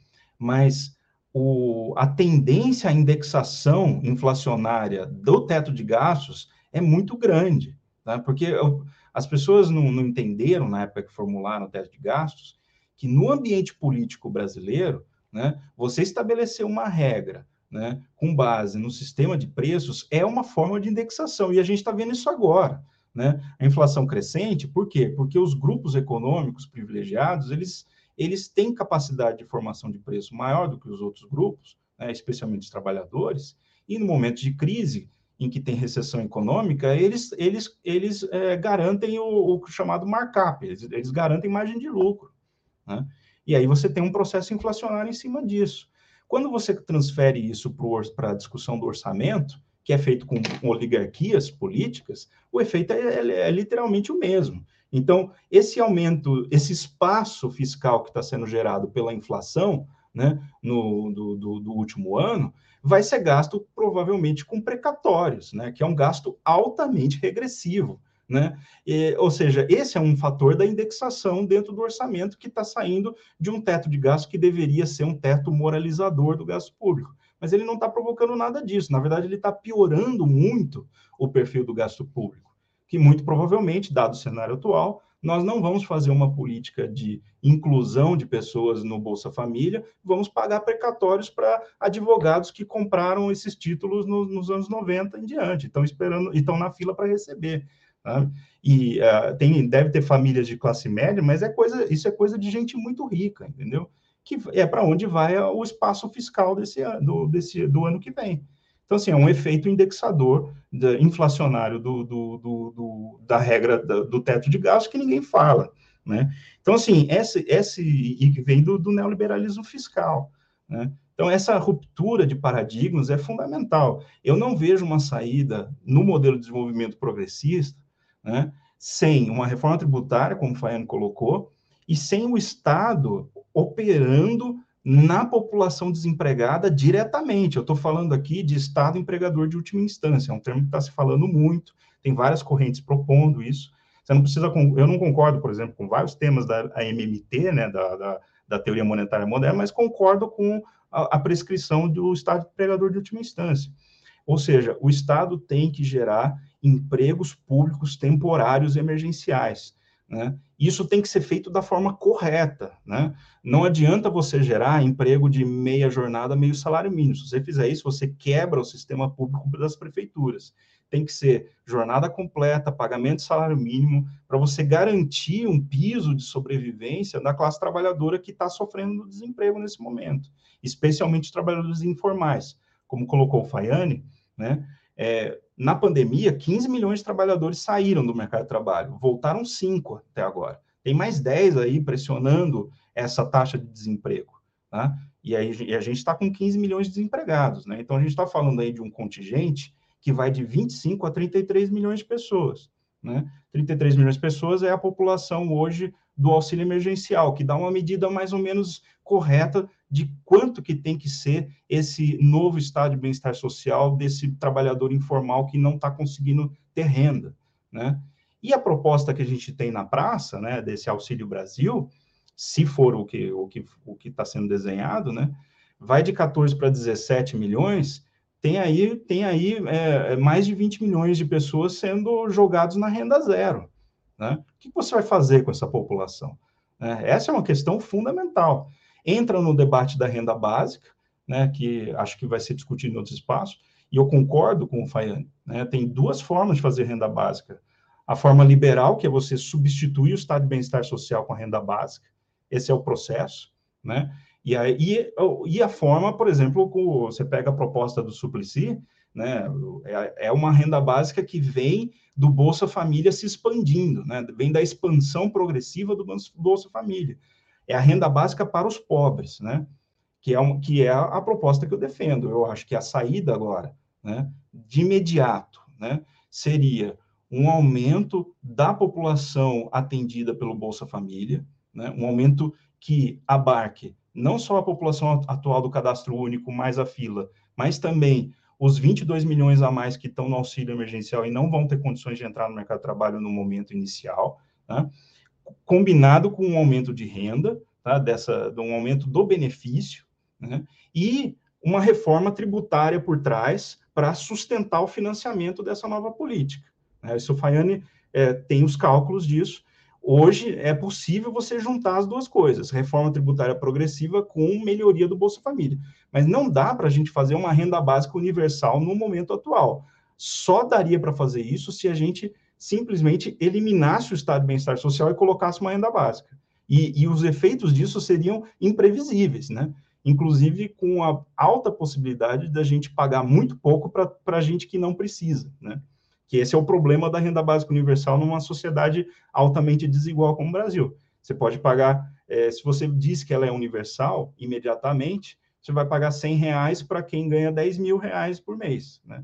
Mas o, a tendência à indexação inflacionária do teto de gastos é muito grande, tá? porque eu, as pessoas não, não, entenderam, na época que formularam o teto de gastos, que no ambiente político brasileiro, né, você estabelecer uma regra né, com base no sistema de preços é uma forma de indexação, e a gente está vendo isso agora. Né? A inflação crescente, por quê? Porque os grupos econômicos privilegiados, eles eles têm capacidade de formação de preço maior do que os outros grupos, né, especialmente os trabalhadores, e no momento de crise, em que tem recessão econômica, eles, eles, eles é, garantem o, o, chamado markup, eles, eles garantem margem de lucro. Né? E aí você tem um processo inflacionário em cima disso. Quando você transfere isso para a discussão do orçamento, que é feito com, com oligarquias políticas, o efeito é, é, é, literalmente o mesmo. Então, esse aumento, esse espaço fiscal que está sendo gerado pela inflação né, no, do, do, do, último ano, vai ser gasto provavelmente com precatórios, né, que é um gasto altamente regressivo. Né? E, ou seja, esse é um fator da indexação dentro do orçamento que está saindo de um teto de gasto que deveria ser um teto moralizador do gasto público mas ele não está provocando nada disso. Na verdade, ele está piorando muito o perfil do gasto público, que muito provavelmente, dado o cenário atual, nós não vamos fazer uma política de inclusão de pessoas no Bolsa Família, vamos pagar precatórios para advogados que compraram esses títulos no, nos anos 90 em diante, estão esperando, estão na fila para receber. Tá? E uh, tem, deve ter famílias de classe média, mas é coisa, isso é coisa de gente muito rica, entendeu? que é para onde vai o espaço fiscal desse, do, desse, do ano que vem. Então, assim, é um efeito indexador inflacionário do, do, do, da regra do teto de gastos que ninguém fala, né? Então, assim, esse, esse e que vem do, do neoliberalismo fiscal, né? Então, essa ruptura de paradigmas é fundamental. Eu não vejo uma saída no modelo de desenvolvimento progressista, né, sem uma reforma tributária, como o Faiano colocou, e sem o Estado operando na população desempregada diretamente. Eu estou falando aqui de Estado empregador de última instância, é um termo que está se falando muito, tem várias correntes propondo isso. Você não precisa, eu não concordo, por exemplo, com vários temas da MMT, né, da, da, da teoria monetária moderna, mas concordo com a, a prescrição do Estado empregador de última instância. Ou seja, o Estado tem que gerar empregos públicos temporários emergenciais. Né? Isso tem que ser feito da forma correta. Né? Não adianta você gerar emprego de meia jornada, meio salário mínimo. Se você fizer isso, você quebra o sistema público das prefeituras. Tem que ser jornada completa, pagamento de salário mínimo, para você garantir um piso de sobrevivência da classe trabalhadora que está sofrendo desemprego nesse momento, especialmente os trabalhadores informais. Como colocou o Faiane, né? É, na pandemia, 15 milhões de trabalhadores saíram do mercado de trabalho, voltaram 5 até agora. Tem mais 10 aí pressionando essa taxa de desemprego. Tá? E aí e a gente está com 15 milhões de desempregados. Né? Então, a gente está falando aí de um contingente que vai de 25 a 33 milhões de pessoas. Né? 33 milhões de pessoas é a população hoje do auxílio emergencial, que dá uma medida mais ou menos correta de quanto que tem que ser esse novo estado de bem-estar social desse trabalhador informal que não está conseguindo ter renda, né? E a proposta que a gente tem na praça, né, desse Auxílio Brasil, se for o que o que o que está sendo desenhado, né, vai de 14 para 17 milhões, tem aí tem aí é, é mais de 20 milhões de pessoas sendo jogados na renda zero, né? O que você vai fazer com essa população? É, essa é uma questão fundamental entra no debate da renda básica, né, que acho que vai ser discutido em outros espaços, e eu concordo com o Faiane, né, tem duas formas de fazer renda básica. A forma liberal, que é você substituir o estado de bem-estar social com a renda básica, esse é o processo, né, e, aí, e a forma, por exemplo, com, você pega a proposta do Suplicy, né, é, é uma renda básica que vem do Bolsa Família se expandindo, né, vem da expansão progressiva do Bolsa Família é a renda básica para os pobres, né? Que é, um, que é a, proposta que eu defendo. Eu acho que a saída agora, né, de imediato, né, seria um aumento da população atendida pelo Bolsa Família, né, um aumento que abarque não só a população atual do cadastro único mais a fila, mas também os 22 milhões a mais que estão no auxílio emergencial e não vão ter condições de entrar no mercado de trabalho no momento inicial, né? combinado com um aumento de renda, tá? Dessa, de um aumento do benefício, né? e uma reforma tributária por trás para sustentar o financiamento dessa nova política. Né? Isso o Faiane é, tem os cálculos disso. Hoje é possível você juntar as duas coisas, reforma tributária progressiva com melhoria do Bolsa Família. Mas não dá para a gente fazer uma renda básica universal no momento atual. Só daria para fazer isso se a gente simplesmente eliminasse o estado de bem-estar social e colocasse uma renda básica. E, e os efeitos disso seriam imprevisíveis, né? Inclusive com a alta possibilidade da gente pagar muito pouco para gente que não precisa, né? Que esse é o problema da renda básica universal numa sociedade altamente desigual como o Brasil. Você pode pagar, é, se você diz que ela é universal, imediatamente, você vai pagar 100 reais para quem ganha 10 mil reais por mês, né?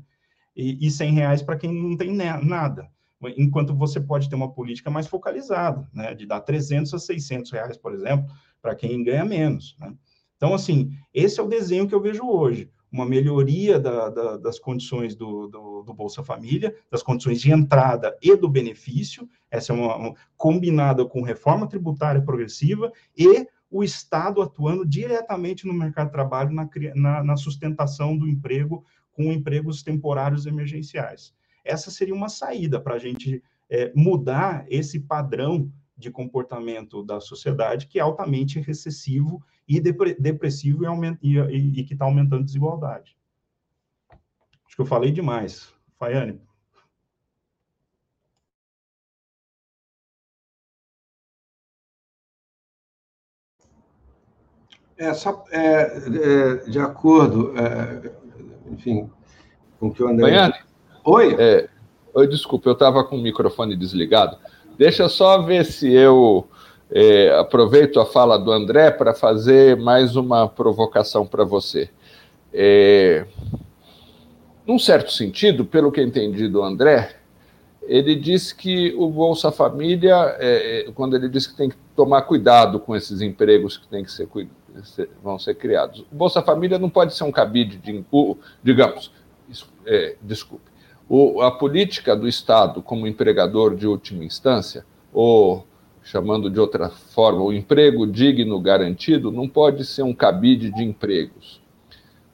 E, e 100 reais para quem não tem nada. Enquanto você pode ter uma política mais focalizada, né? De dar 300 a 600 reais, por exemplo, para quem ganha menos, né? Então, assim, esse é o desenho que eu vejo hoje uma melhoria da, da, das condições do, do, do, Bolsa Família, das condições de entrada e do benefício, essa é uma, uma, combinada com reforma tributária progressiva e o Estado atuando diretamente no mercado de trabalho na, na, na sustentação do emprego com empregos temporários emergenciais. Essa seria uma saída para a gente é, mudar esse padrão de comportamento da sociedade que é altamente recessivo e depressivo e, e, e que está aumentando a desigualdade. Acho que eu falei demais. Faiane. É, só, é, é, de acordo, é, enfim, com o que o André... Faiane? Oi? É, oi, desculpa, eu estava com o microfone desligado. Deixa eu só ver se eu é, aproveito a fala do André para fazer mais uma provocação para você. É, num certo sentido, pelo que entendi do André, ele disse que o Bolsa Família, é, é, quando ele disse que tem que tomar cuidado com esses empregos que tem que ser, vão ser criados. O Bolsa Família não pode ser um cabide de, digamos, é, desculpe, o, a política do Estado como empregador de última instância, ou chamando de outra forma, o emprego digno garantido, não pode ser um cabide de empregos.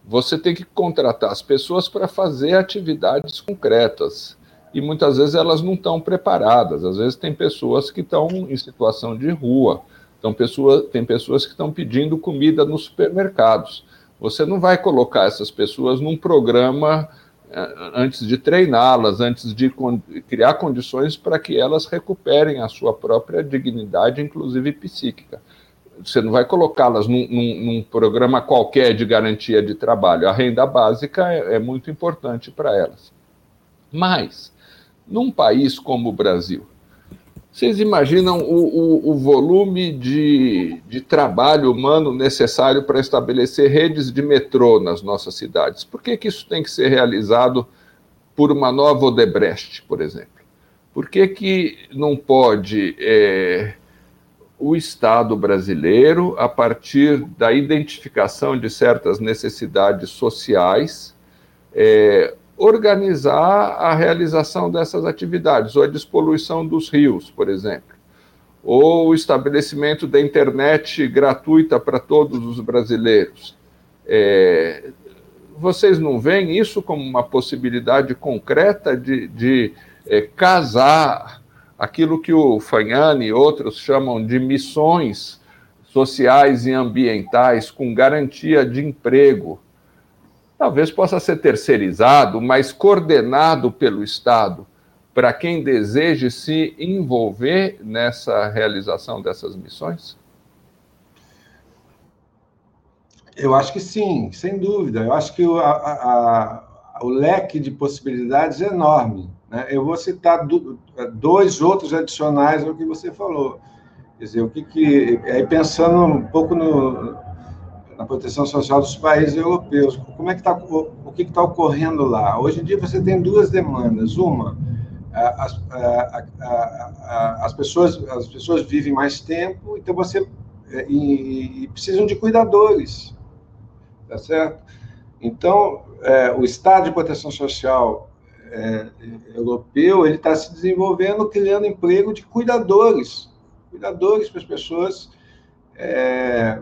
Você tem que contratar as pessoas para fazer atividades concretas. E muitas vezes elas não estão preparadas. Às vezes tem pessoas que estão em situação de rua, então, pessoa, tem pessoas que estão pedindo comida nos supermercados. Você não vai colocar essas pessoas num programa antes de treiná-las, antes de criar condições para que elas recuperem a sua própria dignidade, inclusive psíquica. Você não vai colocá-las num, num, num, programa qualquer de garantia de trabalho. A renda básica é, é muito importante para elas. Mas, num país como o Brasil, vocês imaginam o, o, o volume de, de, trabalho humano necessário para estabelecer redes de metrô nas nossas cidades? Por que, que isso tem que ser realizado por uma nova Odebrecht, por exemplo? Por que, que não pode é, o Estado brasileiro, a partir da identificação de certas necessidades sociais, é, organizar a realização dessas atividades, ou a despoluição dos rios, por exemplo, ou o estabelecimento da internet gratuita para todos os brasileiros. É, vocês não veem isso como uma possibilidade concreta de, de é, casar aquilo que o Fagnani e outros chamam de missões sociais e ambientais com garantia de emprego, talvez possa ser terceirizado, mas coordenado pelo Estado para quem deseje se envolver nessa realização dessas missões? Eu acho que sim, sem dúvida. Eu acho que o, a, a, o leque de possibilidades é enorme. Né? Eu vou citar do, dois outros adicionais ao que você falou. Quer dizer, o que, que aí pensando um pouco no, na proteção social dos países europeus. Como é que está o que está ocorrendo lá? Hoje em dia você tem duas demandas. Uma, as, as pessoas as pessoas vivem mais tempo, então você é, e, e precisam de cuidadores, tá certo? Então é, o Estado de proteção social é, europeu ele está se desenvolvendo criando emprego de cuidadores, cuidadores para as pessoas é,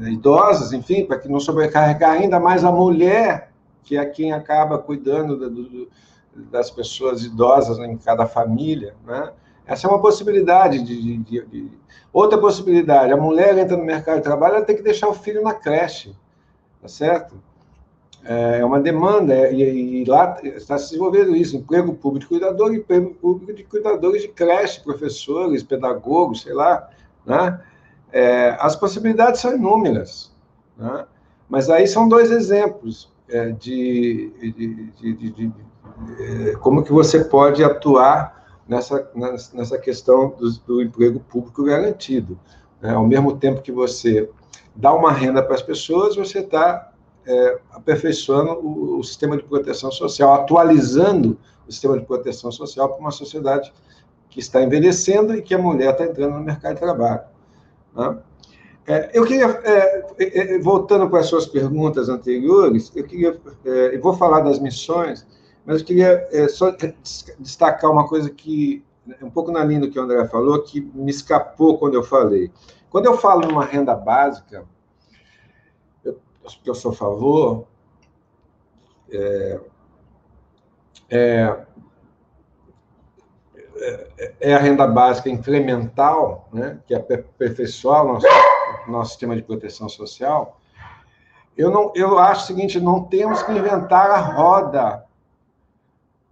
idosas, enfim, para que não sobrecarregar ainda mais a mulher, que é quem acaba cuidando do, do, das pessoas idosas em cada família, né? Essa é uma possibilidade de, de, de, Outra possibilidade, a mulher entra no mercado de trabalho, ela tem que deixar o filho na creche, tá certo? É uma demanda, é, e, e lá está se desenvolvendo isso, emprego público de cuidador, emprego público de cuidadores de creche, professores, pedagogos, sei lá, né? É, as possibilidades são inúmeras, né? mas aí são dois exemplos é, de, de, de, de, é, como que você pode atuar nessa, nessa questão do, do, emprego público garantido. Né? Ao mesmo tempo que você dá uma renda para as pessoas, você está é, aperfeiçoando o, o, sistema de proteção social, atualizando o sistema de proteção social para uma sociedade que está envelhecendo e que a mulher está entrando no mercado de trabalho. Né? É, eu queria, é, é, é voltando para as suas perguntas anteriores, eu queria, é, eu vou falar das missões, mas eu queria só destacar uma coisa que, um pouco na linha do que o André falou, que me escapou quando eu falei. Quando eu falo numa renda básica, eu, eu sou a favor, é, é, é, a renda básica incremental, né, que é aperfeiçoar o nosso, nosso sistema de proteção social. Eu, não, eu acho o seguinte: não temos que inventar a roda.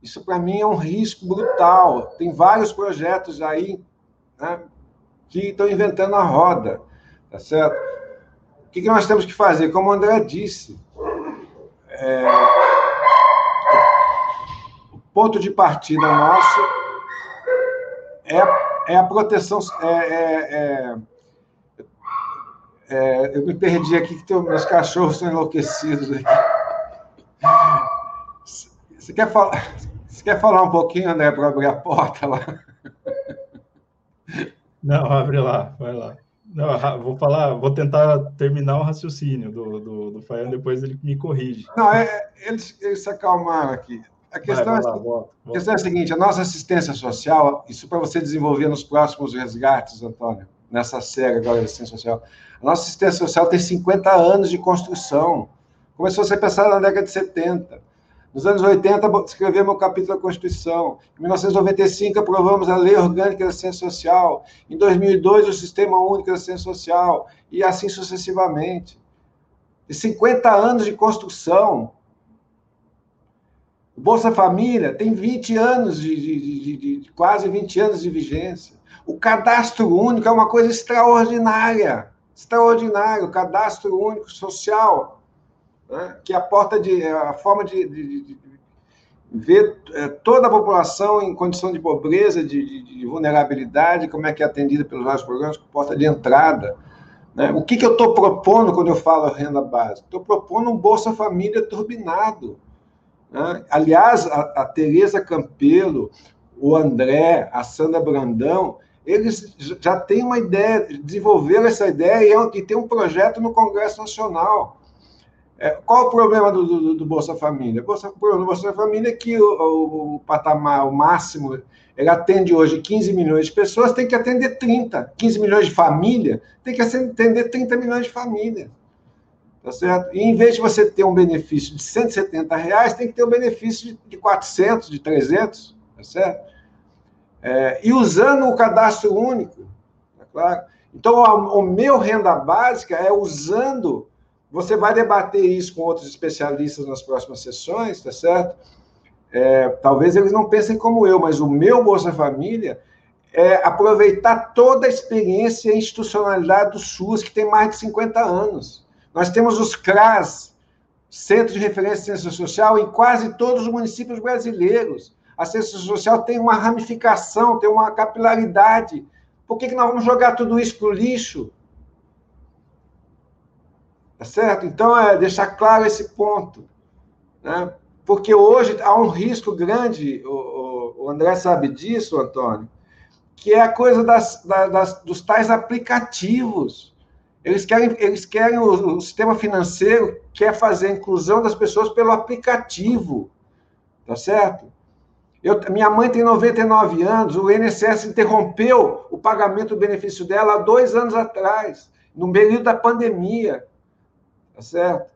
Isso, para mim, é um risco brutal. Tem vários projetos aí né, que estão inventando a roda, tá certo? O que, que nós temos que fazer? Como o André disse, é, o ponto de partida nosso é, é a proteção. É, é, é, é eu me perdi aqui, que meus cachorros estão enlouquecidos aqui. Você quer falar, você quer falar um pouquinho, André, para abrir a porta lá? Não, abre lá, vai lá. Não, vou falar, vou tentar terminar o raciocínio do, do, do Faiano, depois ele me corrige. Não, é, eles, eles se acalmaram aqui. A questão, vai, vai é, lá, volta, volta. a questão é a seguinte: a nossa assistência social, isso para você desenvolver nos próximos resgates, Antônio, nessa série agora de assistência social. A nossa assistência social tem 50 anos de construção. Começou a ser pensada na década de 70. Nos anos 80, escrevemos o capítulo da Constituição. Em 1995, aprovamos a Lei Orgânica da Ciência Social. Em 2002, o Sistema Único da Ciência Social. E assim sucessivamente. E 50 anos de construção. Bolsa Família tem 20 anos, de, de, de, de, quase 20 anos de vigência. O cadastro único é uma coisa extraordinária. Extraordinário. O cadastro único social né, que é a porta de a forma de, ver é, toda a população em condição de pobreza, de, de, vulnerabilidade, como é que é atendida pelos vários programas, porta de entrada. Né? O que, que eu estou propondo quando eu falo renda básica? Estou propondo um Bolsa Família turbinado. Né? Aliás, a, a Tereza Campelo, o André, a Sandra Brandão, eles já têm uma ideia, desenvolveram essa ideia e, e tem um projeto no Congresso Nacional. É, qual o problema do, do, do Bolsa Família? O problema do Bolsa Família é que o, o, o, patamar, o máximo, ele atende hoje 15 milhões de pessoas, tem que atender 30. 15 milhões de família, tem que atender 30 milhões de famílias. Tá certo? E em vez de você ter um benefício de 170 reais, tem que ter um benefício de, de 400, de 300, tá certo? É, e usando o cadastro único, tá claro? Então, o, o meu renda básica é usando você vai debater isso com outros especialistas nas próximas sessões, tá certo? É, talvez eles não pensem como eu, mas o meu Bolsa Família é aproveitar toda a experiência e institucionalidade do SUS, que tem mais de 50 anos. Nós temos os CRAS, Centro de Referência de Ciência Social, em quase todos os municípios brasileiros. A ciência social tem uma ramificação, tem uma capilaridade. Por que, que nós vamos jogar tudo isso para o lixo? Tá certo? Então, é deixar claro esse ponto. Né? Porque hoje há um risco grande, o, o André sabe disso, Antônio, que é a coisa das, das, dos tais aplicativos. Eles querem, eles querem o, o, sistema financeiro quer fazer a inclusão das pessoas pelo aplicativo, tá certo? Eu, minha mãe tem 99 anos, o INSS interrompeu o pagamento do benefício dela há dois anos atrás, no período da pandemia. Tá certo?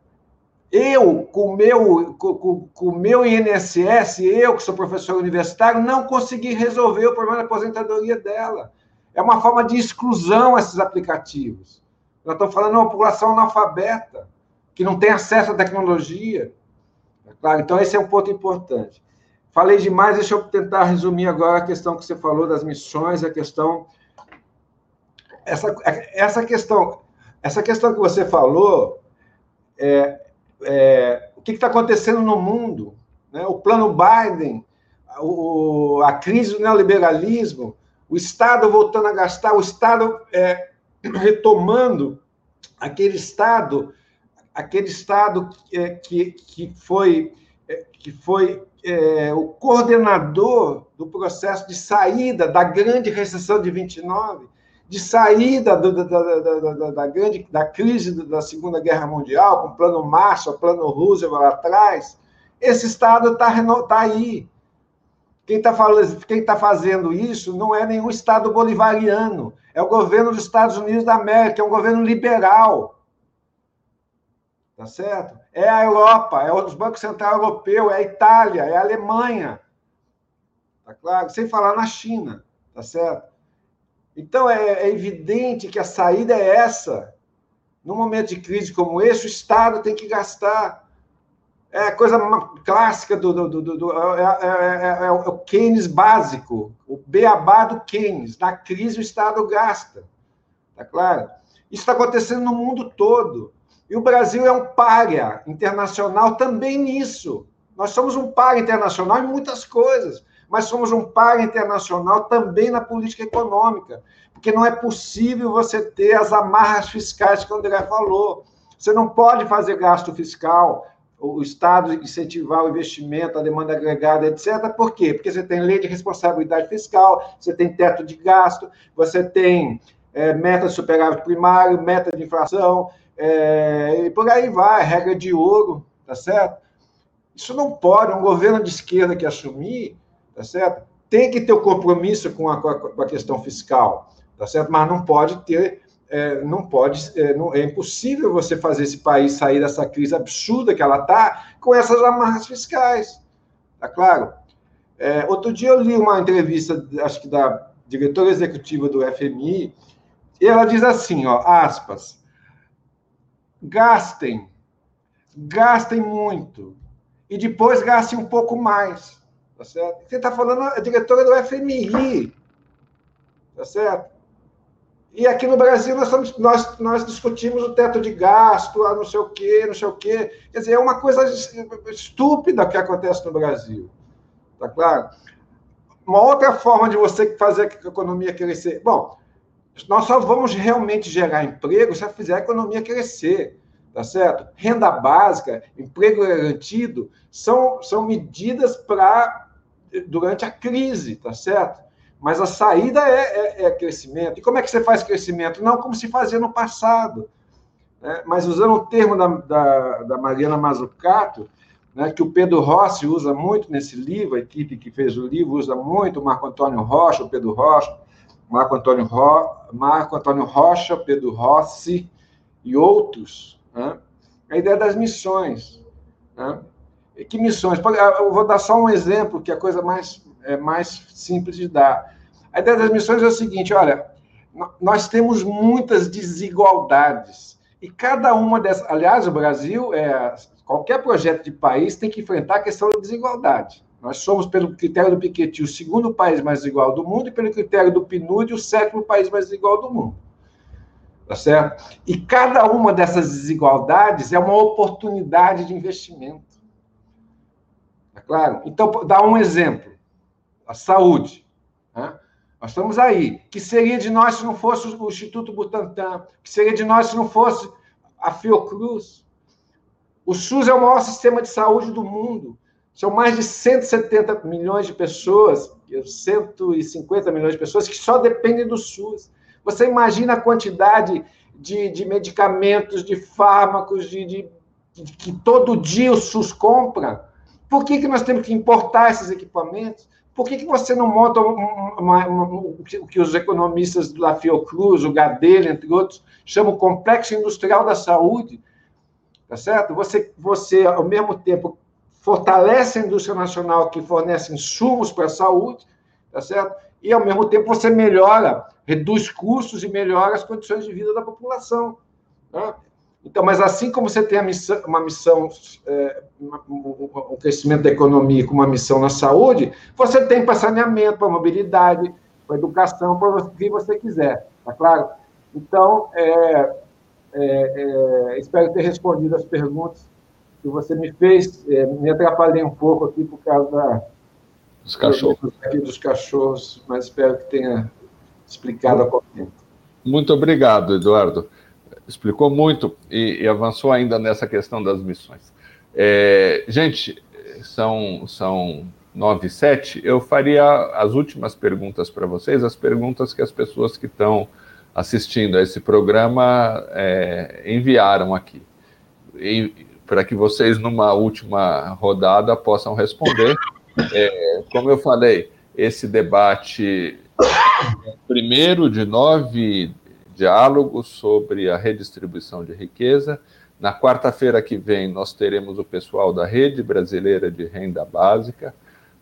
Eu, com meu, com, com o meu INSS, eu, que sou professor universitário, não consegui resolver o problema da aposentadoria dela. É uma forma de exclusão esses aplicativos. Nós estamos falando de uma população analfabeta, que não tem acesso à tecnologia. É claro, então esse é um ponto importante. Falei demais, deixa eu tentar resumir agora a questão que você falou das missões, a questão. Essa, essa questão, essa questão que você falou é, é, o que está acontecendo no mundo, né? o plano Biden, o, a crise do neoliberalismo, o Estado voltando a gastar, o Estado é, retomando aquele Estado, aquele Estado que, é, que, que foi, é, que foi é, o coordenador do processo de saída da grande recessão de 29, de saída do, da, da, da, da, grande da crise da Segunda Guerra Mundial, com o plano Marshall, o plano Roosevelt lá atrás, esse Estado está tá aí. Quem está tá fazendo isso não é nenhum Estado bolivariano, é o governo dos Estados Unidos da América, é um governo liberal. Tá certo? É a Europa, é o Banco Central Europeu, é a Itália, é a Alemanha. Tá claro? Sem falar na China, tá certo? Então é, é evidente que a saída é essa. Num momento de crise como esse, o Estado tem que gastar. É coisa clássica do, do, do, do é, é, é, o Keynes básico, o beabá do Keynes. Na crise, o Estado gasta. Tá claro? Isso está acontecendo no mundo todo. E o Brasil é um párea internacional também nisso. Nós somos um párea internacional em muitas coisas, mas somos um párea internacional também na política econômica, porque não é possível você ter as amarras fiscais que o André falou. Você não pode fazer gasto fiscal, o Estado incentivar o investimento, a demanda agregada, etc. Por quê? Porque você tem lei de responsabilidade fiscal, você tem teto de gasto, você tem é, meta de superávit primário, meta de inflação, é, e por aí vai, regra de ouro, tá certo? Isso não pode, um governo de esquerda que assumir, tá certo? Tem que ter o um compromisso com a, com a questão fiscal, tá certo? Mas não pode ter, é, não pode, é, não, é impossível você fazer esse país sair dessa crise absurda que ela está com essas amarras fiscais, tá claro? É, outro dia eu li uma entrevista, acho que da diretora executiva do FMI, e ela diz assim, ó, aspas, gastem, gastem muito, e depois gastem um pouco mais, tá certo? Você está falando a diretora do FMI, tá certo? E aqui no Brasil nós, estamos, nós, nós discutimos o teto de gasto, não sei o quê, não sei o quê. Quer dizer, é uma coisa estúpida que acontece no Brasil. Tá claro? Uma outra forma de você fazer a economia crescer. Bom, nós só vamos realmente gerar emprego se fizer a economia crescer, tá certo? Renda básica, emprego garantido, são, são medidas para durante a crise, tá certo? Mas a saída é, é, é, crescimento. E como é que você faz crescimento? Não como se fazia no passado. Né? Mas usando o termo da, da, da Mariana Mazzucato, né, que o Pedro Rossi usa muito nesse livro, a equipe que fez o livro usa muito, o Marco Antônio Rocha, o Pedro Rocha, Marco Antônio, Ro... Marco Antônio Rocha, Pedro Rossi e outros, né? a ideia das missões. Né? Que missões? Eu vou dar só um exemplo, que é a coisa mais, é mais simples de dar. A ideia das missões é o seguinte: olha, nós temos muitas desigualdades. E cada uma dessas. Aliás, o Brasil, é, qualquer projeto de país tem que enfrentar a questão da desigualdade. Nós somos, pelo critério do Piketty, o segundo país mais desigual do mundo, e pelo critério do PNUD, o sétimo país mais desigual do mundo. Tá certo? E cada uma dessas desigualdades é uma oportunidade de investimento. Tá claro? Então, dá um exemplo. A saúde. Né? Nós estamos aí. que seria de nós se não fosse o Instituto Butantan? que seria de nós se não fosse a Fiocruz? O SUS é o maior sistema de saúde do mundo. São mais de 170 milhões de pessoas, 150 milhões de pessoas que só dependem do SUS. Você imagina a quantidade de, de medicamentos, de fármacos, de, de, de, que todo dia o SUS compra? Por que, que nós temos que importar esses equipamentos? Por que, que você não monta o que os economistas da Fiocruz, o Gadelha, entre outros, chamam complexo industrial da saúde? Tá certo? Você, você ao mesmo tempo, fortalece a indústria nacional que fornece insumos para a saúde, tá certo? E, ao mesmo tempo, você melhora, reduz custos e melhora as condições de vida da população. Tá? Então, mas assim como você tem missão, uma missão, é, um crescimento da economia com uma missão na saúde, você tem para saneamento, para mobilidade, para educação, para o que você quiser, tá claro? Então, é, é, é, espero ter respondido as perguntas que você me fez, é, me atrapalhei um pouco aqui por causa da, dos cachorros. Aqui dos cachorros, mas espero que tenha explicado a tempo. Muito obrigado, Eduardo explicou muito e, e avançou ainda nessa questão das missões. É, gente, são, são nove e Eu faria as últimas perguntas para vocês, as perguntas que as pessoas que estão assistindo a esse programa é, enviaram aqui. para que vocês, numa última rodada, possam responder. É, como eu falei, esse debate primeiro de nove diálogo sobre a redistribuição de riqueza. Na quarta-feira que vem, nós teremos o pessoal da Rede Brasileira de Renda Básica,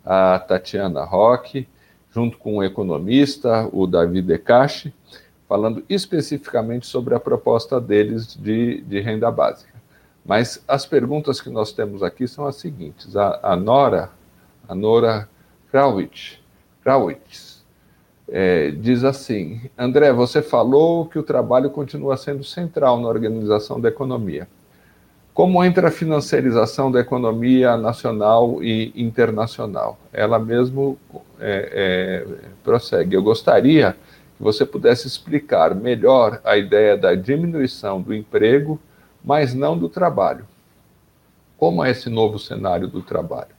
a Tatiana Roque, junto com o economista, o Davi Decache, falando especificamente sobre a proposta deles de, de renda básica. Mas as perguntas que nós temos aqui são as seguintes. A, a Nora, a Nora Krawitz, Krawitz é, diz assim: André, você falou que o trabalho continua sendo central na organização da economia. Como entra a financiarização da economia nacional e internacional? Ela mesmo é, é, prossegue. Eu gostaria que você pudesse explicar melhor a ideia da diminuição do emprego, mas não do trabalho. Como é esse novo cenário do trabalho?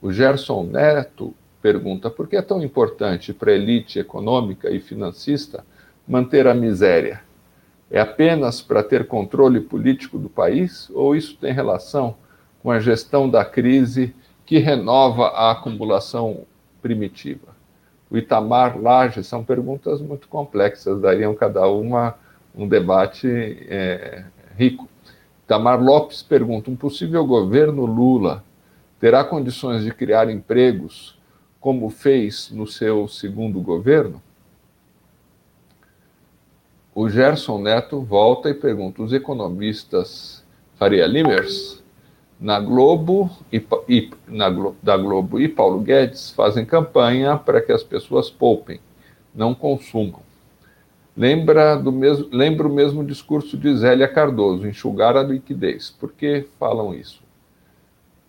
O Gerson Neto pergunta: por que é tão importante para a elite econômica e financista manter a miséria? É apenas para ter controle político do país ou isso tem relação com a gestão da crise que renova a acumulação primitiva? o Itamar Laje, são perguntas muito complexas, dariam cada uma um debate é, rico. Itamar Lopes pergunta: um possível governo Lula terá condições de criar empregos como fez no seu segundo governo? O Gerson Neto volta e pergunta: os economistas Faria Limers na Globo e, e na, da Globo e Paulo Guedes fazem campanha para que as pessoas poupem, não consumam. Lembra, do mesmo, lembra o mesmo discurso de Zélia Cardoso, enxugar a liquidez. Por que falam isso?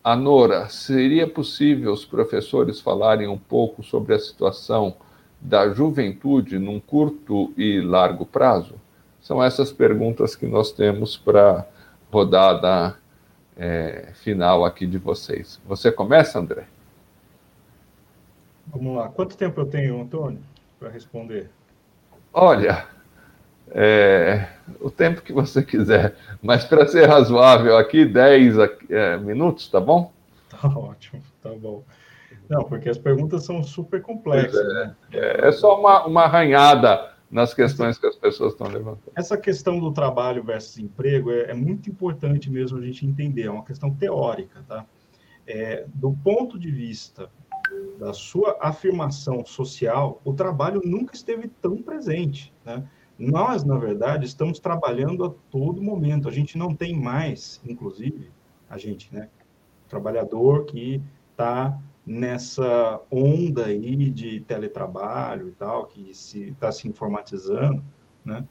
A Nora, seria possível os professores falarem um pouco sobre a situação da juventude num curto e largo prazo? São essas perguntas que nós temos para rodada é, final aqui de vocês. Você começa, André? Vamos lá. Quanto tempo eu tenho, Antônio, para responder? Olha, é, o tempo que você quiser, mas para ser razoável aqui, 10 é, minutos, tá bom? Tá ótimo, tá bom. Não, porque as perguntas são super complexas. É, né? é, é, só uma, uma arranhada nas questões que as pessoas estão levantando. Essa questão do trabalho versus emprego é, é muito importante mesmo a gente entender, é uma questão teórica, tá? É, do ponto de vista da sua afirmação social, o trabalho nunca esteve tão presente, né? Nós, na verdade, estamos trabalhando a todo momento. A gente não tem mais, inclusive, a gente, né? Trabalhador que está nessa onda aí de teletrabalho e tal, que se está se informatizando, né?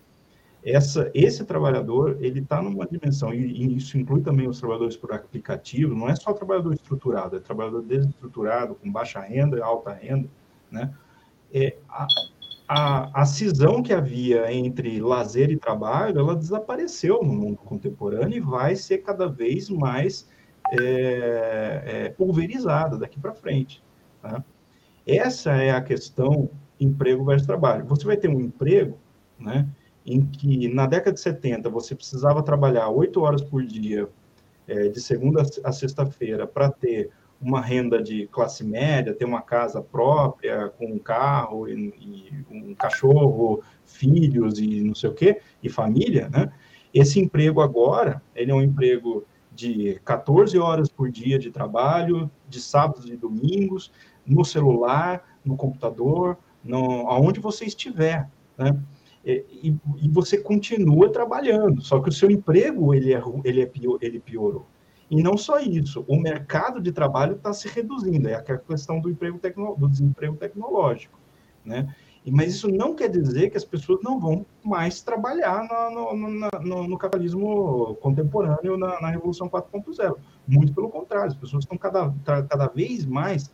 Essa, esse trabalhador, ele está numa dimensão, e, e, isso inclui também os trabalhadores por aplicativo, não é só trabalhador estruturado, é trabalhador desestruturado, com baixa renda e alta renda, né? É, a, a, a cisão que havia entre lazer e trabalho, ela desapareceu no mundo contemporâneo e vai ser cada vez mais é, é, pulverizada daqui para frente. Tá? Essa é a questão emprego versus trabalho. Você vai ter um emprego, né, em que na década de 70 você precisava trabalhar oito horas por dia, é, de segunda a sexta-feira, para ter uma renda de classe média, ter uma casa própria, com um carro, e, e um cachorro, filhos e não sei o quê, e família, né? Esse emprego agora, ele é um emprego de 14 horas por dia de trabalho, de sábados e domingos, no celular, no computador, no, aonde você estiver, né? E, e, você continua trabalhando, só que o seu emprego ele é, ele é pior, ele piorou. E não só isso, o mercado de trabalho está se reduzindo, é a questão do emprego tecno, do desemprego tecnológico, né? Mas isso não quer dizer que as pessoas não vão mais trabalhar no, no, no, no capitalismo contemporâneo, na, na Revolução 4.0. Muito pelo contrário, as pessoas estão cada, cada vez mais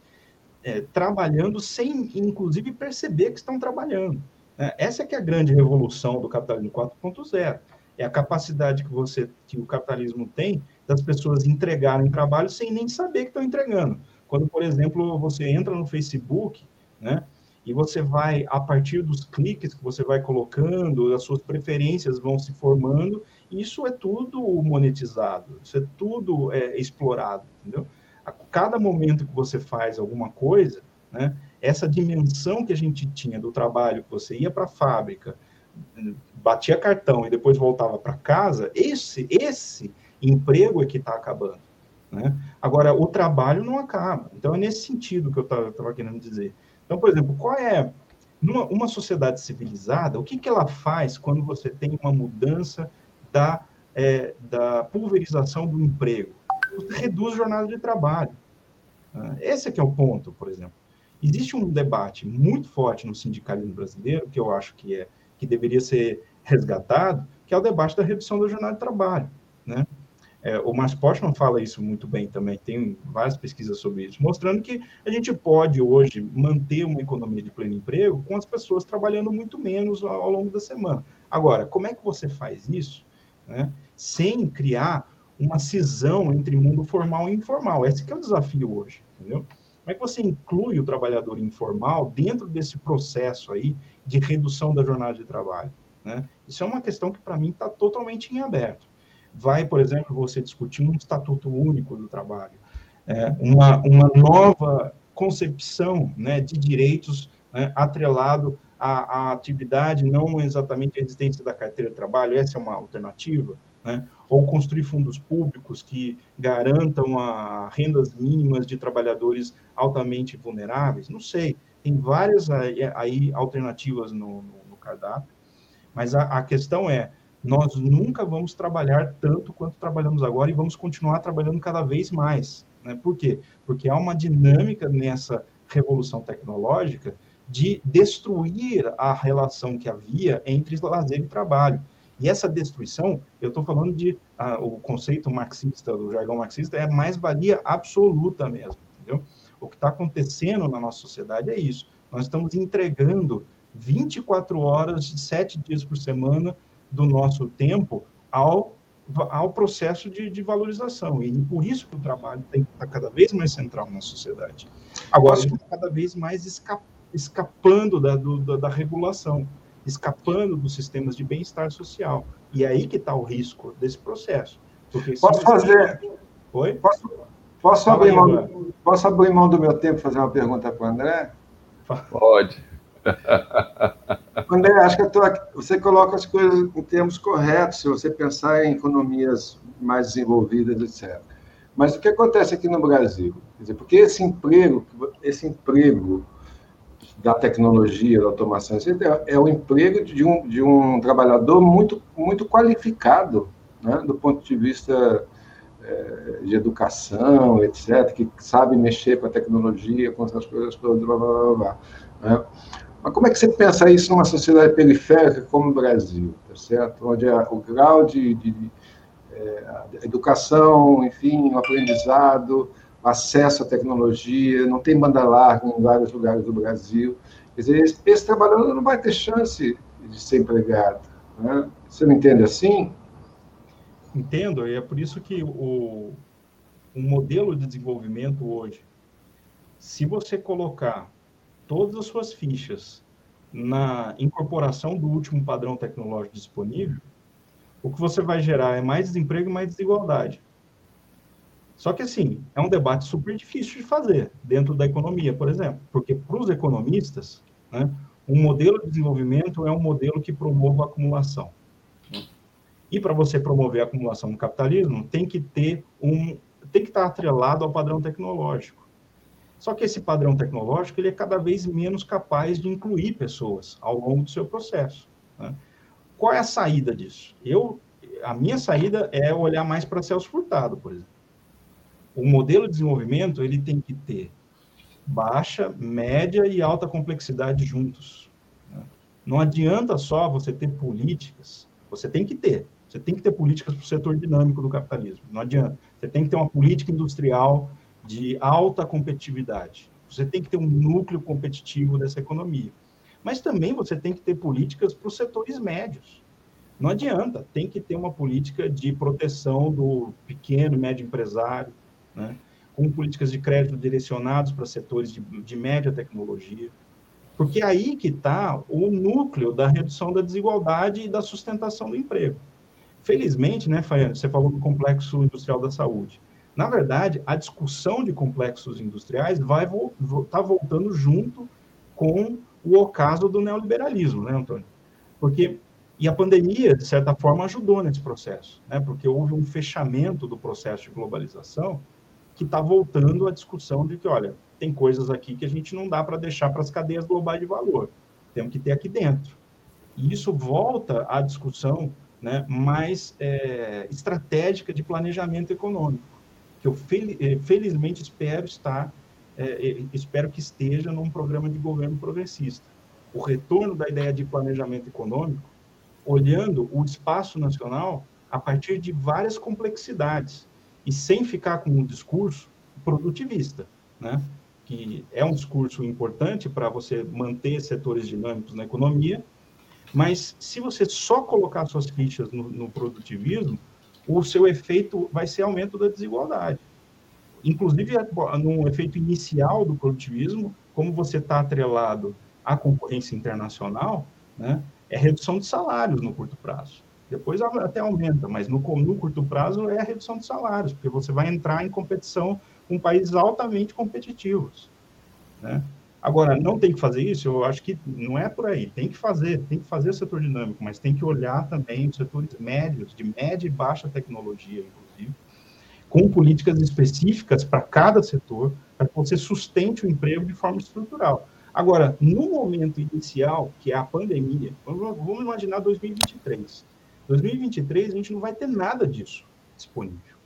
é, trabalhando sem, inclusive, perceber que estão trabalhando. Né? Essa é que é a grande revolução do capitalismo 4.0. É a capacidade que você, que o capitalismo tem das pessoas entregarem trabalho sem nem saber que estão entregando. Quando, por exemplo, você entra no Facebook, né? E você vai, a partir dos cliques que você vai colocando, as suas preferências vão se formando, isso é tudo monetizado, isso é tudo é, explorado, entendeu? A cada momento que você faz alguma coisa, né, essa dimensão que a gente tinha do trabalho, que você ia para a fábrica, batia cartão e depois voltava para casa, esse, esse emprego é que está acabando. Né? Agora, o trabalho não acaba. Então, é nesse sentido que eu estava querendo dizer. Então, por exemplo, qual é numa uma sociedade civilizada, o que, que ela faz quando você tem uma mudança da, é, da pulverização do emprego? Você reduz a jornada de trabalho. Né? Esse é é o ponto, por exemplo. Existe um debate muito forte no sindicalismo brasileiro, que eu acho que é que deveria ser resgatado, que é o debate da redução da jornada de trabalho, né? É, o Márcio Postman fala isso muito bem também, tem várias pesquisas sobre isso, mostrando que a gente pode hoje manter uma economia de pleno emprego com as pessoas trabalhando muito menos ao, ao longo da semana. Agora, como é que você faz isso né, sem criar uma cisão entre mundo formal e informal? Esse é o desafio hoje, entendeu? Como é que você inclui o trabalhador informal dentro desse processo aí de redução da jornada de trabalho? Né? Isso é uma questão que, para mim, está totalmente em aberto vai, por exemplo, você discutir um estatuto único do trabalho, é, uma, uma nova concepção né, de direitos né, atrelado à, à, atividade, não exatamente a existência da carteira de trabalho, essa é uma alternativa, né, ou construir fundos públicos que garantam a rendas mínimas de trabalhadores altamente vulneráveis, não sei, tem várias aí, aí alternativas no, no, no, cardápio, mas a, a questão é, nós nunca vamos trabalhar tanto quanto trabalhamos agora e vamos continuar trabalhando cada vez mais. Né? Por quê? Porque há uma dinâmica nessa revolução tecnológica de destruir a relação que havia entre lazer e trabalho. E essa destruição, eu estou falando de ah, o conceito marxista, do jargão marxista, é mais-valia absoluta mesmo, entendeu? O que está acontecendo na nossa sociedade é isso. Nós estamos entregando 24 horas, 7 dias por semana, do nosso tempo ao, ao processo de, de valorização. E por isso que o trabalho tem que estar cada vez mais central na sociedade. Agora, está cada vez mais esca, escapando da, do, da, da regulação, escapando dos sistemas de bem-estar social. E é aí que está o risco desse processo. Posso fazer? Oi? Posso, posso, abrir mão, posso abrir mão do meu tempo e fazer uma pergunta para o André? Pode. André, acho que tua, você coloca as coisas em termos corretos, se você pensar em economias mais desenvolvidas, etc. Mas o que acontece aqui no Brasil? Quer dizer, porque esse emprego, esse emprego da tecnologia, da automação, etc., é o emprego de um, de um trabalhador muito, muito qualificado, né, do ponto de vista de educação, etc., que sabe mexer com a tecnologia, com essas coisas todas, blá, blá, blá, blá né? Mas como é que você pensa isso numa sociedade periférica como o Brasil, tá certo? Onde o grau de, de, de é, educação, enfim, o aprendizado, acesso à tecnologia, não tem banda larga em vários lugares do Brasil. Quer dizer, esse, esse trabalhador não vai ter chance de ser empregado. Né? Você não entende assim? Entendo, e é por isso que o, o modelo de desenvolvimento hoje, se você colocar todas as suas fichas na incorporação do último padrão tecnológico disponível, o que você vai gerar é mais desemprego e mais desigualdade. Só que, assim, é um debate super difícil de fazer dentro da economia, por exemplo, porque para os economistas, né, um modelo de desenvolvimento é um modelo que promove a acumulação. E para você promover a acumulação no capitalismo, tem que ter um, tem que estar atrelado ao padrão tecnológico. Só que esse padrão tecnológico ele é cada vez menos capaz de incluir pessoas ao longo do seu processo. Né? Qual é a saída disso? Eu, a minha saída é olhar mais para Celso Furtado, por exemplo. O modelo de desenvolvimento ele tem que ter baixa, média e alta complexidade juntos. Né? Não adianta só você ter políticas, você tem que ter. Você tem que ter políticas para o setor dinâmico do capitalismo. Não adianta. Você tem que ter uma política industrial de alta competitividade. Você tem que ter um núcleo competitivo dessa economia. Mas também você tem que ter políticas para os setores médios. Não adianta, tem que ter uma política de proteção do pequeno médio empresário, né? com políticas de crédito direcionados para setores de, de média tecnologia, porque é aí que está o núcleo da redução da desigualdade e da sustentação do emprego. Felizmente, né, Faiane, você falou do complexo industrial da saúde. Na verdade, a discussão de complexos industriais vai estar tá voltando junto com o ocaso do neoliberalismo, né, Antônio? Porque e a pandemia, de certa forma, ajudou nesse processo, né? porque houve um fechamento do processo de globalização que está voltando à discussão de que, olha, tem coisas aqui que a gente não dá para deixar para as cadeias globais de valor, temos que ter aqui dentro. E isso volta à discussão né, mais é, estratégica de planejamento econômico, que eu é, felizmente espero estar, é, espero que esteja num programa de governo progressista. O retorno da ideia de planejamento econômico olhando o espaço nacional a partir de várias complexidades e sem ficar com um discurso produtivista, né? que é um discurso importante para você manter setores dinâmicos na economia, mas se você só colocar suas fichas no, no produtivismo, o seu efeito vai ser aumento da desigualdade. Inclusive, no efeito inicial do produtivismo, como você está atrelado à concorrência internacional, né, é redução de salários no curto prazo. Depois até aumenta, mas no, no curto prazo é a redução de salários, porque você vai entrar em competição com países altamente competitivos. Né? Agora, não tem que fazer isso? Eu acho que não é por aí. Tem que fazer, tem que fazer o setor dinâmico, mas tem que olhar também os setores médios, de média e baixa tecnologia, inclusive, com políticas específicas para cada setor, para que você sustente o emprego de forma estrutural. Agora, no momento inicial, que é a pandemia, vamos imaginar 2023. 2023 a gente não vai ter nada disso disponível.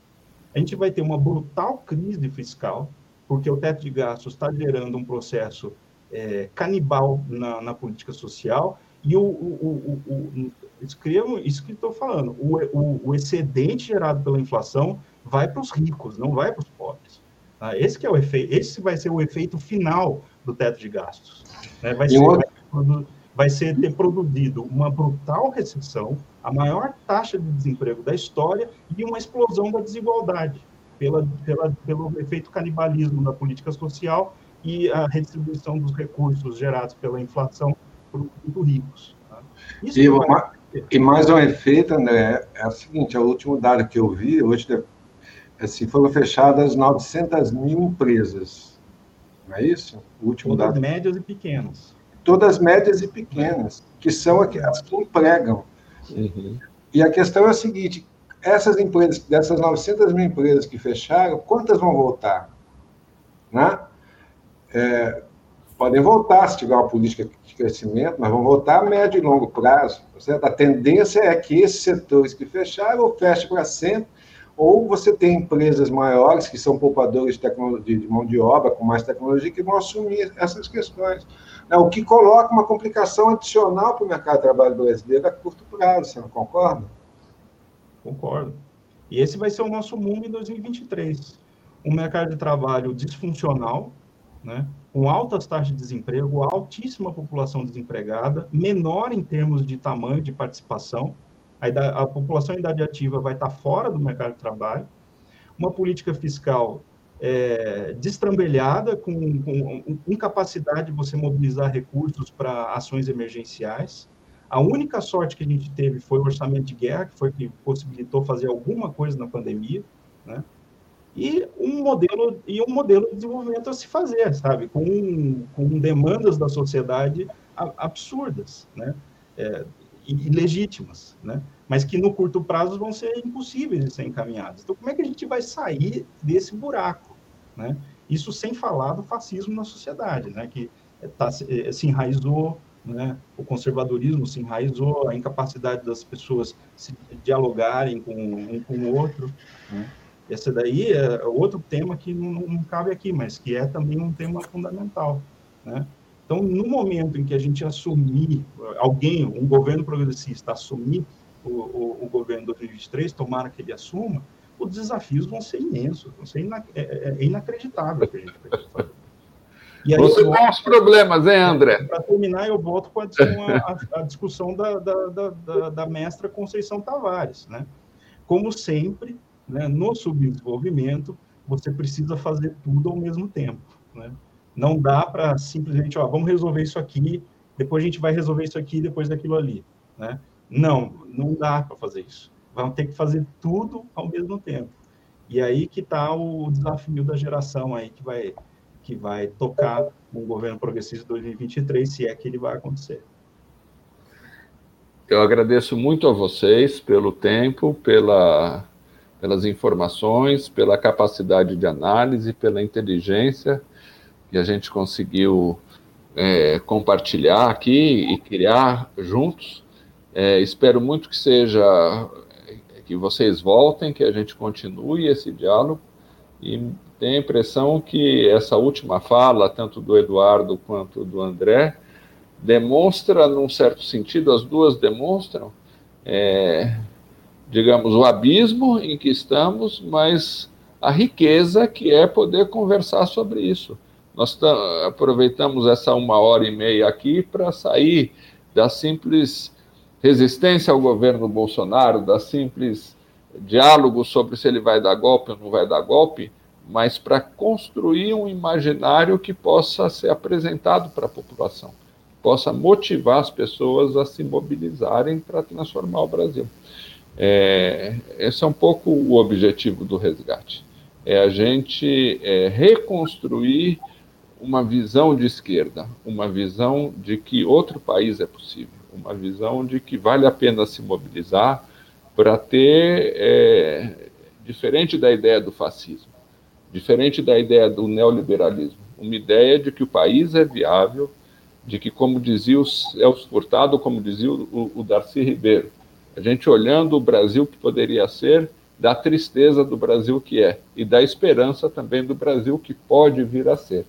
A gente vai ter uma brutal crise fiscal, porque o teto de gastos está gerando um processo é, canibal na, na, política social, e o, o, o, o escrevo isso que estou falando, o, excedente gerado pela inflação vai para os ricos, não vai para os pobres. Tá? Esse que é o efeito, esse vai ser o efeito final do teto de gastos. Né? Vai, ser, vai, vai ser ter produzido uma brutal recessão, a maior taxa de desemprego da história e uma explosão da desigualdade pela, pela, pelo efeito canibalismo da política social e a redistribuição dos recursos gerados pela inflação para os ricos. Tá? E, uma, e, mais um efeito, André, é o seguinte, é o último dado que eu vi, hoje assim, foram fechadas 900 mil empresas não é isso? O último Todas dado. médias e pequenas. Todas médias e pequenas, que são as que empregam. Uhum. E a questão é a seguinte: essas empresas, dessas 900 mil empresas que fecharam, quantas vão voltar? Né? É, podem voltar se tiver uma política de crescimento, mas vão voltar a médio e longo prazo. Certo? A tendência é que esses setores que fecharam ou fechem para sempre ou você tem empresas maiores que são poupadores de, tecnologia, de mão de obra com mais tecnologia que vão assumir essas questões. Né? O que coloca uma complicação adicional para o mercado de trabalho brasileiro a curto prazo, você não concorda? Concordo. E esse vai ser o nosso mundo em 2023. Um mercado de trabalho disfuncional, né? com altas taxas de desemprego, altíssima população desempregada, menor em termos de tamanho de participação, a, a população em idade ativa vai estar fora do mercado de trabalho, uma política fiscal é, destrambelhada, com, com incapacidade de você mobilizar recursos para ações emergenciais. A única sorte que a gente teve foi o orçamento de guerra, que foi que possibilitou fazer alguma coisa na pandemia, né? E um modelo e um modelo de desenvolvimento a se fazer, sabe, com, com demandas da sociedade absurdas, né? É, e legítimas, né? mas que no curto prazo vão ser impossíveis de ser encaminhadas. Então, como é que a gente vai sair desse buraco? Né? Isso sem falar do fascismo na sociedade, né? que tá, eh, se enraizou, né? o conservadorismo se enraizou, a incapacidade das pessoas se dialogarem com um com o outro. Né? Esse daí é outro tema que não, não cabe aqui, mas que é também um tema fundamental. Né? Então, no momento em que a gente assumir, alguém, um governo progressista assumir o, o, o governo de 2023, tomara que ele assuma, os desafios vão ser imensos, vão ser ina, é, é, é inacreditável que a gente vai fazer. E aí, Você tem os problemas, hein, André? Para terminar, eu volto com a discussão, a, a discussão da, da, da, da, mestra Conceição Tavares. Né? Como sempre, né, no subdesenvolvimento, você precisa fazer tudo ao mesmo tempo. Né? Não dá para simplesmente, ó, vamos resolver isso aqui, depois a gente vai resolver isso aqui, depois daquilo ali. Né? Não, não dá para fazer isso. Vamos ter que fazer tudo ao mesmo tempo. E aí que está o desafio da geração aí que vai que vai tocar o governo progressista 2023, se é que ele vai acontecer. Eu agradeço muito a vocês pelo tempo, pela, pelas informações, pela capacidade de análise, pela inteligência que a gente conseguiu é, compartilhar aqui e criar juntos. É, espero muito que seja que vocês voltem, que a gente continue esse diálogo e tenho a impressão que essa última fala, tanto do Eduardo quanto do André, demonstra, num certo sentido, as duas demonstram, é, digamos, o abismo em que estamos, mas a riqueza que é poder conversar sobre isso. Nós aproveitamos essa uma hora e meia aqui para sair da simples resistência ao governo Bolsonaro, da simples diálogo sobre se ele vai dar golpe ou não vai dar golpe, mas para construir um imaginário que possa ser apresentado para a população, possa motivar as pessoas a se mobilizarem para transformar o Brasil. É, esse é um pouco o objetivo do resgate. É a gente é, reconstruir uma visão de esquerda, uma visão de que outro país é possível, uma visão de que vale a pena se mobilizar para ter, é, diferente da ideia do fascismo, diferente da ideia do neoliberalismo, uma ideia de que o país é viável, de que, como dizia o Celso Furtado, como dizia o, o Darcy Ribeiro, a gente olhando o Brasil que poderia ser, da tristeza do Brasil que é, e da esperança também do Brasil que pode vir a ser.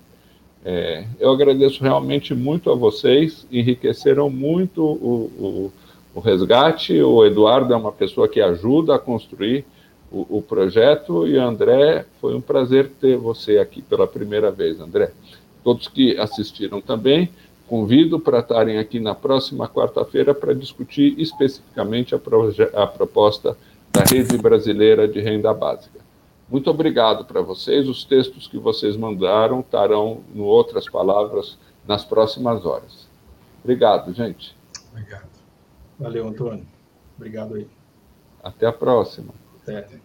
É, eu agradeço realmente muito a vocês, enriqueceram muito o, o, o resgate. O Eduardo é uma pessoa que ajuda a construir o, o, projeto. E André, foi um prazer ter você aqui pela primeira vez, André. Todos que assistiram também, convido para estarem aqui na próxima quarta-feira para discutir especificamente a, a proposta da Rede Brasileira de Renda Básica. Muito obrigado para vocês. Os textos que vocês mandaram estarão, no outras palavras, nas próximas horas. Obrigado, gente. Obrigado. Valeu, Antônio. Obrigado aí. Até a próxima. Até.